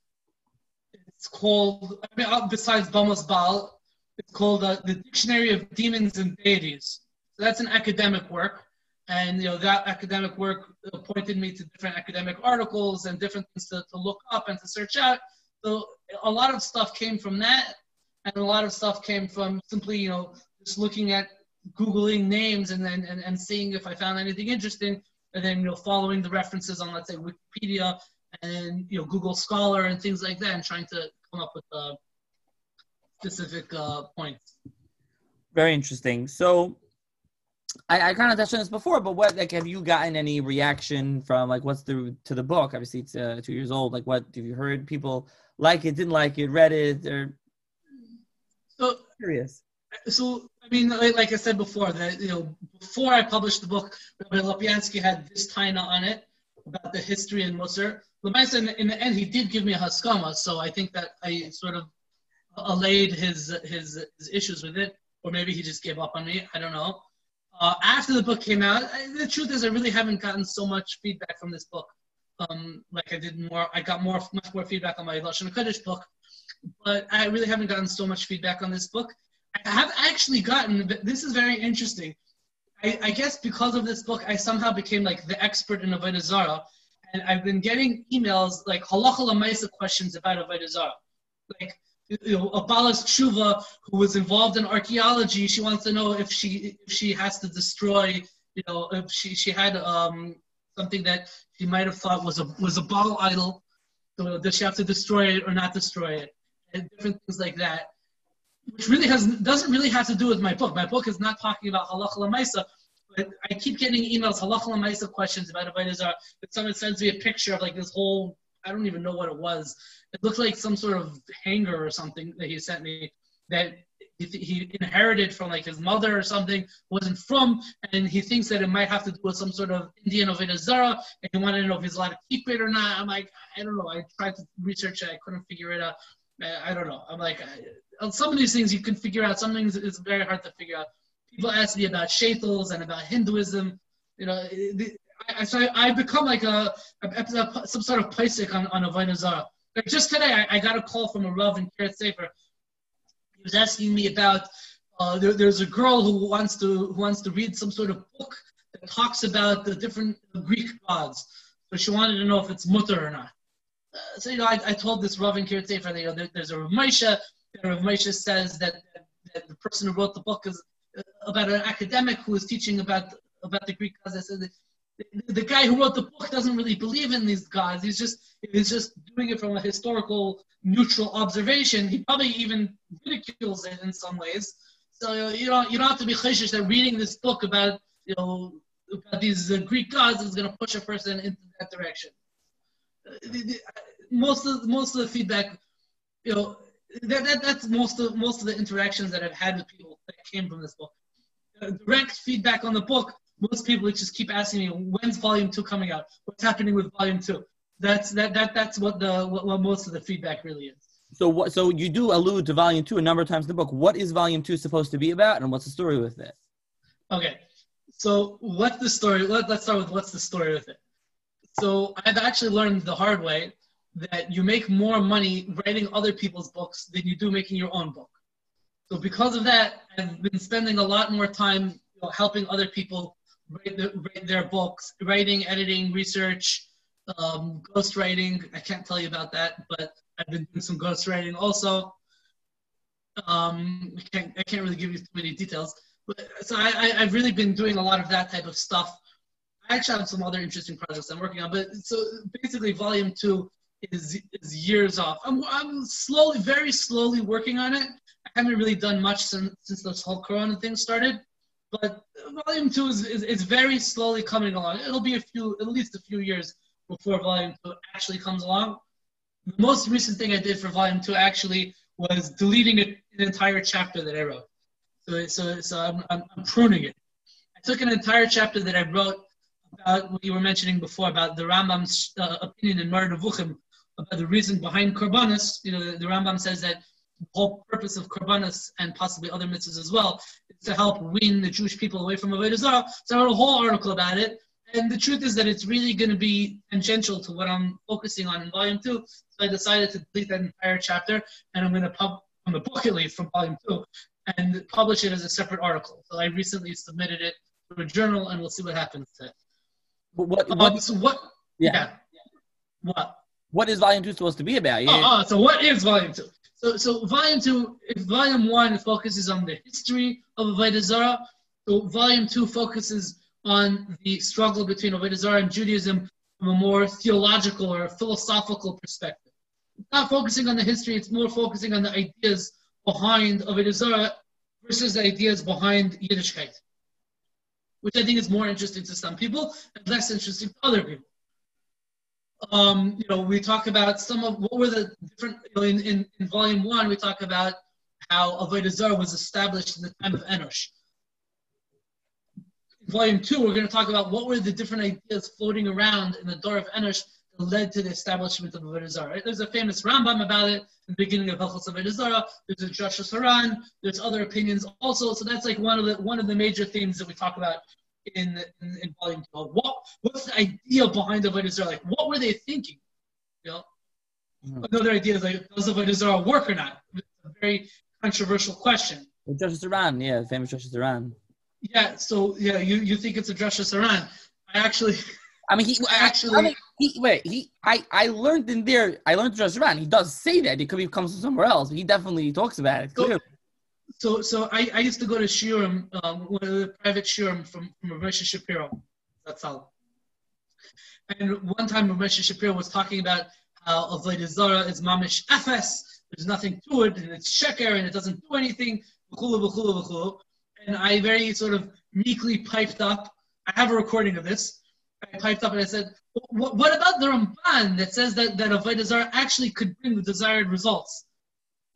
[SPEAKER 2] It's called, I mean, uh, besides Bamas Baal, it's called uh, the Dictionary of Demons and Deities. So that's an academic work, and you know that academic work pointed me to different academic articles and different things to, to look up and to search out. So a lot of stuff came from that, and a lot of stuff came from simply you know just looking at googling names and then and, and seeing if I found anything interesting, and then you know following the references on let's say Wikipedia and you know Google Scholar and things like that, and trying to come up with uh, specific uh, points.
[SPEAKER 1] Very interesting. So. I, I kind of touched on this before, but what like have you gotten any reaction from like what's the to the book? Obviously, it's uh, two years old. Like, what have you heard? People like it, didn't like it, read it, or
[SPEAKER 2] so
[SPEAKER 1] curious.
[SPEAKER 2] So I mean, like I said before, that you know, before I published the book, Rabbi Lopiansky had this taina on it about the history in Musar. Lamaisa, in, in the end, he did give me a haskama, so I think that I sort of allayed his, his his issues with it, or maybe he just gave up on me. I don't know. Uh, after the book came out, I, the truth is, I really haven't gotten so much feedback from this book. Um, like I did more, I got more much more feedback on my Lashon Kodesh book, but I really haven't gotten so much feedback on this book. I have actually gotten, this is very interesting. I, I, guess because of this book, I somehow became like the expert in Avodah Zarah. And I've been getting emails like halacha lamaisa questions about Avodah Zarah. Like, you know, Abalas Tshuva, who was involved in archaeology, she wants to know if she if she has to destroy, you know, if she, she had um, something that she might have thought was a was a Baal idol. So does she have to destroy it or not destroy it? And different things like that which really has doesn't really have to do with my book. My book is not talking about halacha lemaisa, but I keep getting emails halacha lemaisa questions about Avodah. But someone sends me a picture of like this whole I don't even know what it was. It looked like some sort of hanger or something that he sent me that he inherited from like his mother or something wasn't from, and he thinks that it might have to do with some sort of Indian Avodah Zarah, and he wanted to know if he's allowed to keep it or not. I'm like, I don't know. I tried to research it, I couldn't figure it out. I don't know. I'm like, some of these things you can figure out. Some things it's very hard to figure out. People ask me about shaitals and about Hinduism. You know, I, so I, become like a, a, some sort of paisik on, on Avodah Zarah. Like just today, I, I, got a call from a Rav in Kiryat Sefer. He was asking me about uh, there, there's a girl who wants to who wants to read some sort of book that talks about the different Greek gods. So she wanted to know if it's mutter or not. Uh, so you know, I, I told this Rav in Kiryat Sefer, you know, there, there's a Rav Moshe. Rav Moshe says that, that the person who wrote the book is uh, about an academic who is teaching about about the Greek gods. I said the, the guy who wrote the book doesn't really believe in these gods. He's just he's just doing it from a historical neutral observation. He probably even ridicules it in some ways. So you know you don't have to be chayshish that reading this book about you know about these uh, Greek gods is going to push a person into that direction. Uh, the, the, most of most of the feedback, you know, that, that that's most of most of the interactions that I've had with people that came from this book. Uh, direct feedback on the book most people just keep asking me when's volume two coming out? What's happening with volume two? That's that, that that's what the what, what most of the feedback really is.
[SPEAKER 1] So what so you do allude to volume two a number of times in the book. What is volume two supposed to be about and what's the story with it?
[SPEAKER 2] Okay. So what's the story Let, let's start with what's the story with it. So i've actually learned the hard way that you make more money writing other people's books than you do making your own book. So because of that i've been spending a lot more time you know, helping other people write, the, write their books, writing, editing, research, um, ghostwriting. I can't tell you about that, but I've been doing some ghostwriting also. Um, I can't, I can't really give you too many details, but so I, I, have really been doing a lot of that type of stuff. I actually have some other interesting projects I'm working on, but so basically, volume two is is years off. I'm, I'm slowly, very slowly working on it. I haven't really done much since since this whole Corona thing started, but volume two is, is, is, very slowly coming along. It'll be a few, at least a few years before volume two actually comes along. The most recent thing I did for volume two actually was deleting an entire chapter that I wrote. So, so, so I'm, I'm, I'm pruning it. I took an entire chapter that I wrote about what you were mentioning before about the Rambam's uh, opinion in Nevuchim about the reason behind Korbanos. You know, the, the Rambam says that the whole purpose of Korbanos and possibly other mitzvahs as well to help win the Jewish people away from Avodah Zarah. So I wrote a whole article about it. And the truth is that it's really going to be tangential to what I'm focusing on in volume two. So I decided to delete that entire chapter, and I'm going to pub on the book at least from volume two, and publish it as a separate article. So I recently submitted it to a journal, and we'll see what happens to it.
[SPEAKER 1] What? what, um,
[SPEAKER 2] so what? Yeah. yeah. What?
[SPEAKER 1] What is volume two supposed to be about?
[SPEAKER 2] Yeah. Oh, oh, so what is volume two? So, so volume two, if volume one focuses on the history of Avodah Zarah, so volume two focuses on the struggle between Avodah Zarah and Judaism from a more theological or philosophical perspective. It's not focusing on the history, it's more focusing on the ideas behind Avodah Zarah versus the ideas behind Yiddishkeit, which I think is more interesting to some people and less interesting to other people um, you know, we talk about some of what were the different, you know, in, in, in volume one, we talk about how Avodah Zarah was established in the time of Enosh. In volume two, we're going to talk about what were the different ideas floating around in the door of Enosh that led to the establishment of Avodah Zarah. Right? There's a famous Rambam about it in the beginning of Hilchos Avodah Zarah. There's a Drashos HaRan. There's other opinions also. So that's like one of the one of the major themes that we talk about in, in, in volume 12? What, what's the idea behind the Avodah Zarah? Like, what were they thinking? You know? Mm-hmm. Another idea is like, does the Avodah Zarah work or not? It's a very controversial question.
[SPEAKER 1] Well, Drashos HaRan, yeah, famous Drashos HaRan.
[SPEAKER 2] Yeah, so yeah, you, you think it's a Drashos HaRan. I actually
[SPEAKER 1] I mean, he <laughs> actually. I mean, he, wait, he. I, I learned in there. I learned Drashos HaRan. He does say that. It could be comes from somewhere else. But he definitely talks about it. Clearly. So,
[SPEAKER 2] so so I, I used to go to Shiurim, um, private Shiurim from, from Rav Shapiro. That's all. And one time Rav Shapiro was talking about how Avodah Zara is mamish efes, there's nothing to it, and it's sheker, and it doesn't do anything, and I very sort of meekly piped up, I have a recording of this, I piped up and I said, what, what about the Ramban that says that, that Avodah Zara actually could bring the desired results?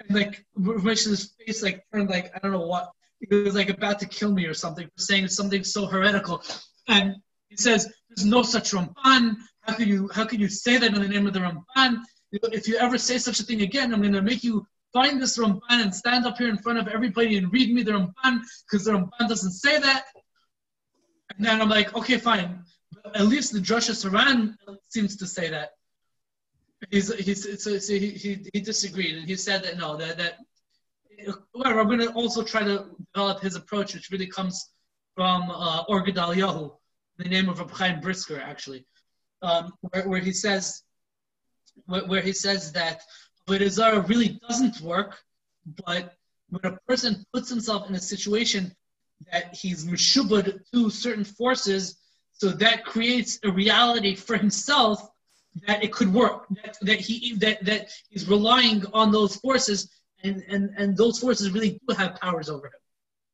[SPEAKER 2] And like Rish's face like turned like I don't know what he was like about to kill me or something for saying something so heretical. And he says, "There's no such Ramban. How could you how could you say that in the name of the Ramban? If you ever say such a thing again, I'm going to make you find this Ramban and stand up here in front of everybody and read me the Ramban because the Ramban doesn't say that." And then I'm like, "Okay, fine." But at least the Drashos HaRan seems to say that he's, he's so, so he, he, he disagreed and he said that no that that However, I'm going to also try to develop his approach, which really comes from uh, Or Gedalyahu, the name of Reb Chaim Brisker, actually, um, where, where he says where, where he says that Avodah really doesn't work, but when a person puts himself in a situation that he's meshubad to certain forces, so that creates a reality for himself that it could work, that, that he that, that he's relying on those forces, and, and, and those forces really do have powers over him.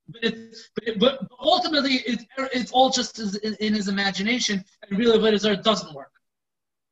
[SPEAKER 2] But, it, but, it, but ultimately, it, it's all just in, in his imagination, and really, Avodah doesn't work.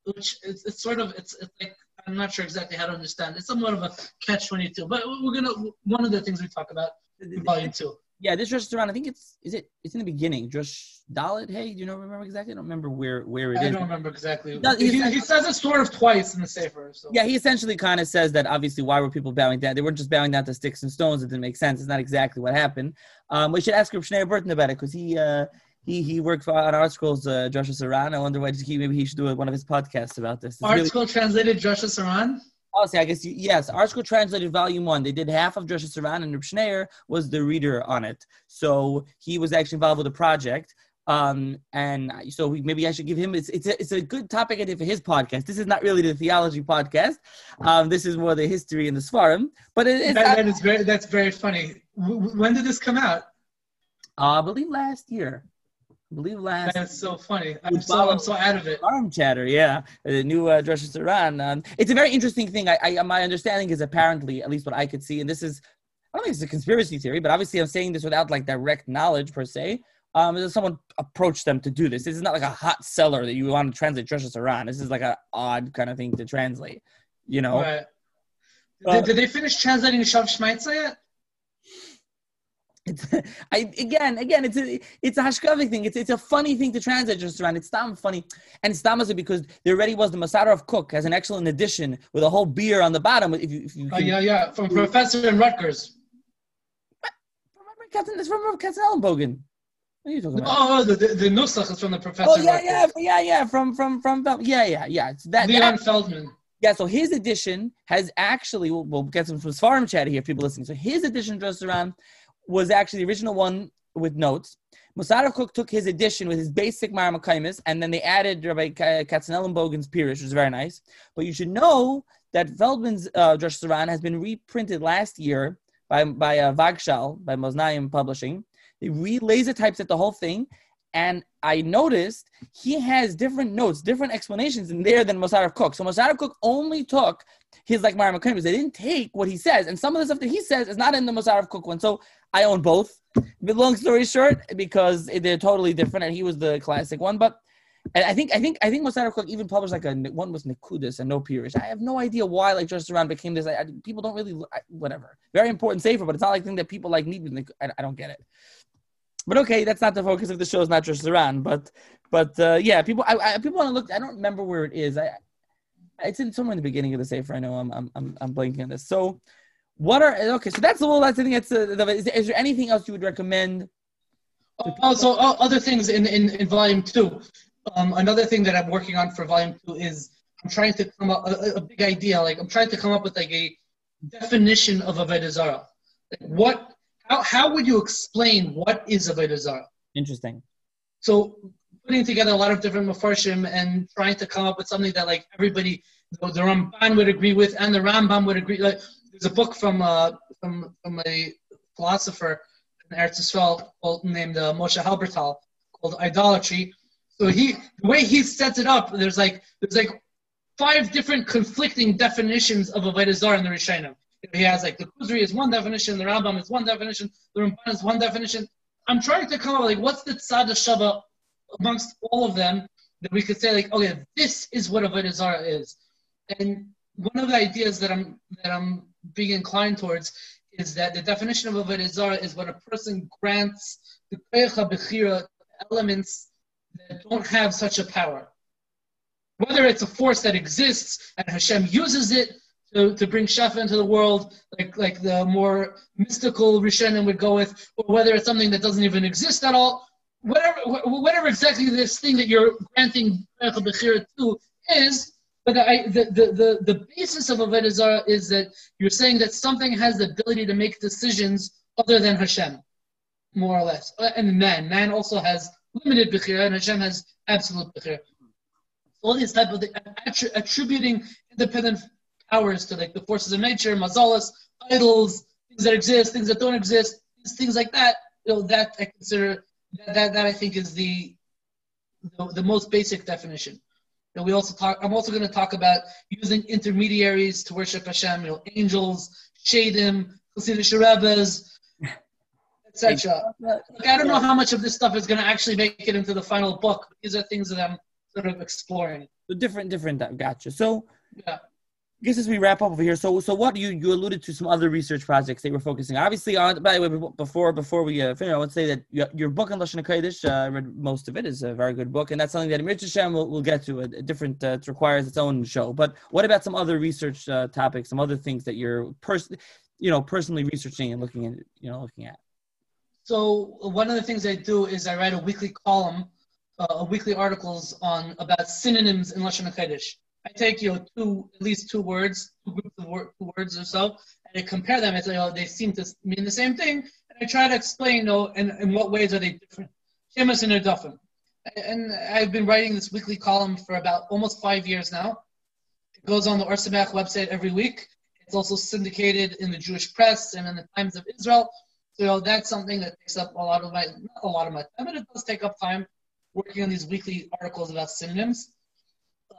[SPEAKER 2] Which it's, it's sort of it's, it's like I'm not sure exactly how to understand. It's somewhat of a catch twenty two. But we're gonna one of the things we talk about in volume two.
[SPEAKER 1] Yeah, this restaurant. I think it's is it it's in the beginning. Josh Dalit. Hey, do you know remember exactly? I don't remember where where it
[SPEAKER 2] I
[SPEAKER 1] is.
[SPEAKER 2] don't remember exactly.
[SPEAKER 1] No,
[SPEAKER 2] he, he says it sort of twice in the Sefer. So.
[SPEAKER 1] Yeah, he essentially kind of says that obviously why were people bowing down? They weren't just bowing down to sticks and stones. It didn't make sense. It's not exactly what happened. Um, we should ask Reb Burton about it because he uh, he he worked for, on ArtScroll's, uh, Drashos HaRan. I wonder why he, maybe he should do one of his podcasts about this. It's
[SPEAKER 2] Art
[SPEAKER 1] really-
[SPEAKER 2] School translated Drashos HaRan.
[SPEAKER 1] Policy. I guess you, yes, ArtScroll translated volume one. They did half of Drashos HaRan, and Reb Schneier was the reader on it. So he was actually involved with the project. Um, and so we, maybe I should give him. It's it's a, it's a good topic I think for his podcast. This is not really the theology podcast. Um, this is more the history and the Svarim. But it, it's
[SPEAKER 2] That, that is very. That's very funny. When did this come out?
[SPEAKER 1] uh, I believe last year. I believe last
[SPEAKER 2] That's so funny. I'm so I'm so out of it.
[SPEAKER 1] Seforim Chatter, yeah. The new uh, Rosh Hashanah. Um, it's a very interesting thing. I, I, my understanding is apparently, at least what I could see, and this is, I don't think it's a conspiracy theory, but obviously I'm saying this without like direct knowledge per se. Um, is someone approached them to do this. This is not like a hot seller that you want to translate Rosh Hashanah. This is like an odd kind of thing to translate, you know?
[SPEAKER 2] Right.
[SPEAKER 1] Uh,
[SPEAKER 2] did, did they finish translating Shav Shmaitza yet?
[SPEAKER 1] It's, <laughs> I again, again, it's a it's a hashkavic thing. It's it's a funny thing to translate just around. It's damn funny, and it's damn because there already was the Mossad HaRav Kook has an excellent edition with a whole beer on the bottom. If you, if you
[SPEAKER 2] Oh
[SPEAKER 1] can-
[SPEAKER 2] yeah, yeah. From Professor in Rutgers.
[SPEAKER 1] remember Captain, it's from Katzenellenbogen. What are you talking about?
[SPEAKER 2] Oh, the the, the Nusach is from the Professor.
[SPEAKER 1] Oh yeah,
[SPEAKER 2] Rutgers.
[SPEAKER 1] yeah, yeah, yeah. From from from yeah, yeah, yeah. It's that,
[SPEAKER 2] Leon
[SPEAKER 1] that
[SPEAKER 2] Feldman.
[SPEAKER 1] yeah. So his edition has actually we'll, we'll get some from Farm chat here. if People listening. So his edition just around was actually the original one with notes. Mossad HaRav Kook took his edition with his basic Maramakaimis, and then they added Rabbi Katzenellenbogen's Pirish, which was very nice. But you should know that Feldman's uh, Drashos HaRan has been reprinted last year by by uh, Vagshal, by Moznaim Publishing. They re laser typeset the whole thing, and I noticed he has different notes, different explanations in there than Mossad HaRav Kook. So Mossad HaRav Kook only took his like Maramakaimis. They didn't take what he says, and some of the stuff that he says is not in the Mossad HaRav Kook one. So I own both. But long story short, because they're totally different, and he was the classic one. But I think I think I think Mossad HaRav Kook even published like a one with Nikudis and no Pirish. I have no idea why like just around became this. I, I, people don't really I, whatever. Very important safer, but it's not like thing that people like need. With I, don't get it. But okay, that's not the focus of the show. It's not just Iran, but but uh, yeah, people I, I people want to look. I don't remember where it is. I it's in somewhere in the beginning of the safer. I know I'm I'm I'm, I'm blanking on this. So what are okay? So that's the whole. That's I think that's uh, the, is, there, is there anything else you would recommend?
[SPEAKER 2] Also, o- other things in, in, in volume two. Um, another thing that I'm working on for volume two is I'm trying to come up a, a big idea. Like I'm trying to come up with like a definition of Avodah Zarah. Like what? How, how would you explain what is Avodah Zarah?
[SPEAKER 1] Interesting.
[SPEAKER 2] So putting together a lot of different mafarshim and trying to come up with something that like everybody, the, Ramban would agree with and the Rambam would agree. Like there's a book from uh, from from a philosopher in Eretz Yisrael called, named uh, Moshe Halbertal called Idolatry. So he the way he sets it up, there's like there's like five different conflicting definitions of Avodah Zarah in the Rishonim. He has like the Kuzri is one definition, the Rambam is one definition, the Ramban is one definition. I'm trying to come up like what's the tzad shava amongst all of them that we could say like, okay, this is what a Zarah is. And one of the ideas that I'm that I'm being inclined towards is that the definition of a Zarah is when a person grants the Koyach Bechira elements that don't have such a power. Whether it's a force that exists and Hashem uses it to, to bring Shafa into the world, like like the more mystical Rishonim would go with, or whether it's something that doesn't even exist at all. Whatever, whatever exactly this thing that you're granting Bechira to is, but I, the, the, the, the basis of Avodah Zarah is that you're saying that something has the ability to make decisions other than Hashem, more or less. Uh, and man, man also has limited bechira, and Hashem has absolute bechira. All these type of attributing independent powers to like the forces of nature, mazalas, idols, things that exist, things that don't exist, things like that. You know, that I consider that that, I think is the, the the most basic definition. Know, we also talk. I'm also going to talk about using intermediaries to worship Hashem. You know, angels, shadim, Hasidic Rebbes, etc. Like, I don't know how much of this stuff is going to actually make it into the final book. These are things that I'm sort of exploring.
[SPEAKER 1] So different, different. Gotcha. So, yeah. I guess as we wrap up over here, so so what you you alluded to some other research projects that we're focusing obviously on. By the way, before before we uh, finish, I would say that your book on Lashon Hakodesh, uh, I read most of it, is a very good book, and that's something that Amir Hashem will, will get to. A, a different uh, it requires its own show. But what about some other research uh, topics, some other things that you're person, you know, personally researching and looking at, you know, looking at?
[SPEAKER 2] So one of the things I do is I write a weekly column, uh, weekly articles on about synonyms in Lashon Hakodesh. I take you know two at least two words, two groups of wor- words or so, and I compare them. and say, oh, they seem to mean the same thing, and I try to explain, you know, in, in what ways are they different. Shemus and Erdofim. And I've been writing this weekly column for about almost five years now. It goes on the Or Sameach website every week. It's also syndicated in the Jewish press and in the Times of Israel. So that's something that takes up a lot of my a lot of my time, but it does take up time working on these weekly articles about synonyms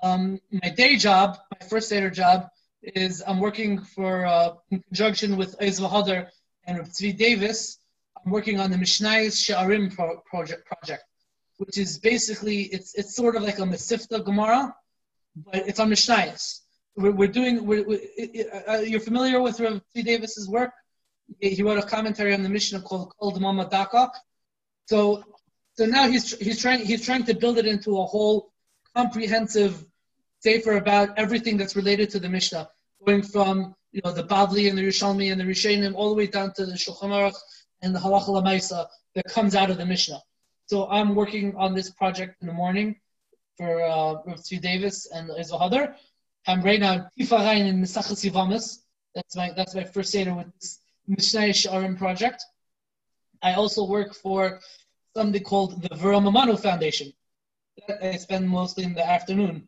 [SPEAKER 2] um, my day job, my first Seder job, is I'm working for, uh, in conjunction with Ezra Hodder and Tzvi Davis, I'm working on the Mishnayis Sha'arim pro- project, project, which is basically, it's, it's sort of like a Mesivta Gemara, but it's on Mishnayis. We're, we're doing, we're, we're, uh, you're familiar with Rav Tzvi Davis's work? He wrote a commentary on the Mishnah called Kol Mama Daka. So, so now he's, he's, trying, he's trying to build it into a whole comprehensive sefer about everything that's related to the Mishnah, going from you know the Bavli and the Rishonim and the Rishonim all the way down to the Shulchan Aruch and the Halacha Lamaisa that comes out of the Mishnah. So I'm working on this project in the morning for uh, Rav Davis and Ezra Hadar. I'm right now Tifarayin in Mesachas Yivamis. That's my that's my first seder with this Mishnah Sharim project. I also work for something called the Veromemanu Foundation. I spend mostly in the afternoon.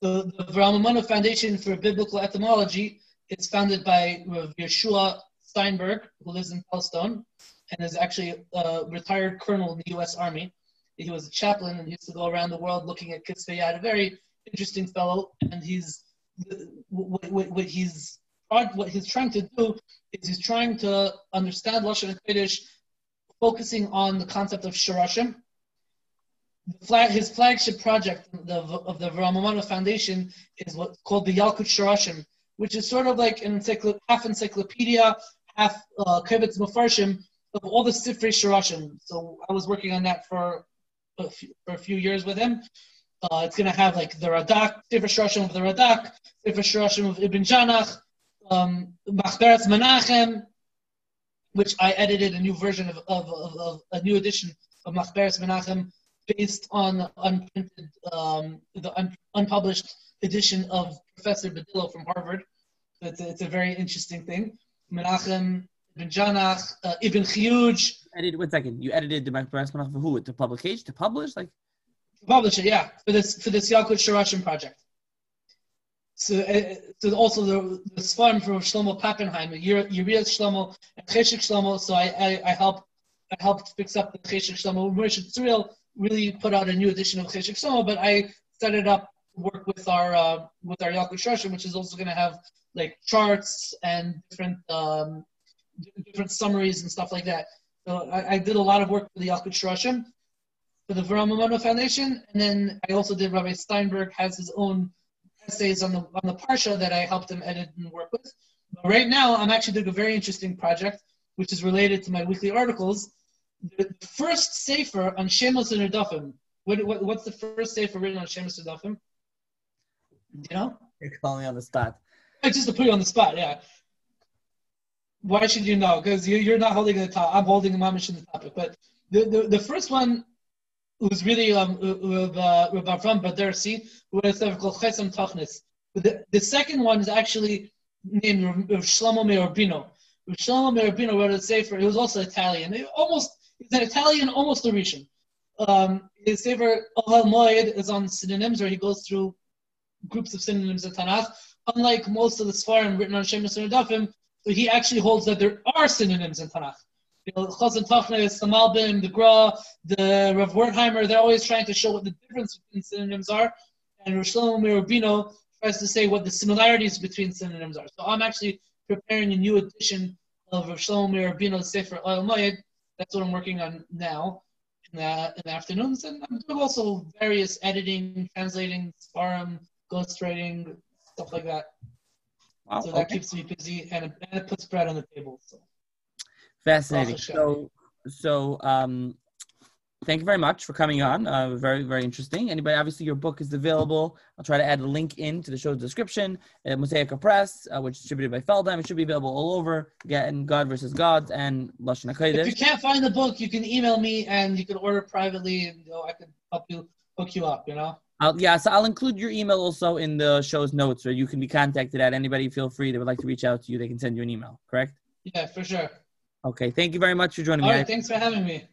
[SPEAKER 2] The, the Avraham Foundation for Biblical Etymology is founded by Yehoshua Steinberg, who lives in Pellstone, and is actually a retired colonel in the U.S. Army. He was a chaplain and used to go around the world looking at Kisvei Yad, a very interesting fellow. And he's what he's what he's trying to do is he's trying to understand Lashon Kodesh, focusing on the concept of Shirashim, flag, his flagship project the, of the Veromemanu Foundation is what's called the Yalkut Shirashim, which is sort of like an encycl- half encyclopedia, half uh, Kibitz Mefarshim of all the Sifrei Shirashim. So I was working on that for a few, for a few years with him. Uh, it's going to have like the Radak, Sifrei Shirashim of the Radak, Sifrei Shirashim of Ibn Janach, um, Machberetz Menachem, which I edited a new version of, of, of, of a new edition of Machberetz Menachem based on unprinted, um, the un- unpublished edition of Professor Badillo from Harvard. It's a, it's a very interesting thing. Menachem Ibn Janach, uh, Ibn Chiyuj.
[SPEAKER 1] Edited, one second. You edited the Professor Menachem for who? To publication? To publish? Like
[SPEAKER 2] to publish it, yeah, for this for this Yalkut Shirashim project. So, uh, so also the the farm from Shlomo Pappenheim, Uriah Shlomo and Cheshik Shlomo. So I, I, I helped I helped fix up the Cheshik Shlomo. Moshe Tzuriel really put out a new edition of Cheshik Shlomo, but I set it up work with our uh, with our Yalkut Shirashim, which is also going to have like charts and different um, different summaries and stuff like that. So I, I did a lot of work for the Yalkut Shirashim for the Veromemanu Foundation, and then I also did Rabbi Steinberg has his own essays on the on the parsha that I helped him edit and work with. But right now, I'm actually doing a very interesting project, which is related to my weekly articles, the first sefer on Shemos and Erdofim. What, what, what's the first sefer written on Shemos and Erdofim? You know?
[SPEAKER 1] You're calling me on the spot.
[SPEAKER 2] Just to put you on the spot, yeah. Why should you know? Because you, you're not holding the top. I'm holding the mamish in the topic. But the, the, the first one was really um with uh, with Avram Bedersi, who has a called Chesam Tachnis. The, the second one is actually named Shlomo Merabino. Rav Shlomo Merabino wrote a sefer. He was also Italian. He almost he's an Italian, almost a Rishon. Um, his sefer Ohel Moed is on synonyms, where he goes through groups of synonyms in Tanakh. Unlike most of the Sfarim written on Shemus and Dafim, he actually holds that there are synonyms in Tanakh. You know, Chazan Tachnes, the Gra, the Rav Wertheimer, they're always trying to show what the difference between synonyms are. And Rosh Mirabino tries to say what the similarities between synonyms are. So I'm actually preparing a new edition of Rav Shlomo Mirabino's Sefer Ohel Moed. That's what I'm working on now in the, in the afternoons. And I'm doing also various editing, translating, sparring, ghostwriting, stuff like that. Wow, so that okay. keeps me busy and it, and it puts bread on the table. So
[SPEAKER 1] fascinating. So so um, thank you very much for coming on. Uh, very very interesting. Anybody, obviously, your book is available. I'll try to add a link into the show's description. Uh, Mosaica Press, uh, which is distributed by Feldheim. It should be available all over. Getting God versus Gods and Lashon Hakodesh.
[SPEAKER 2] If you can't find the book, you can email me and you can order privately, and you know, I can help you hook you up. You know.
[SPEAKER 1] I'll, yeah, so I'll include your email also in the show's notes, where you can be contacted at anybody. Feel free They would like to reach out to you. They can send you an email. Correct?
[SPEAKER 2] Yeah, for sure.
[SPEAKER 1] Okay. Thank you very much for joining
[SPEAKER 2] All
[SPEAKER 1] me.
[SPEAKER 2] Right, thanks for having me.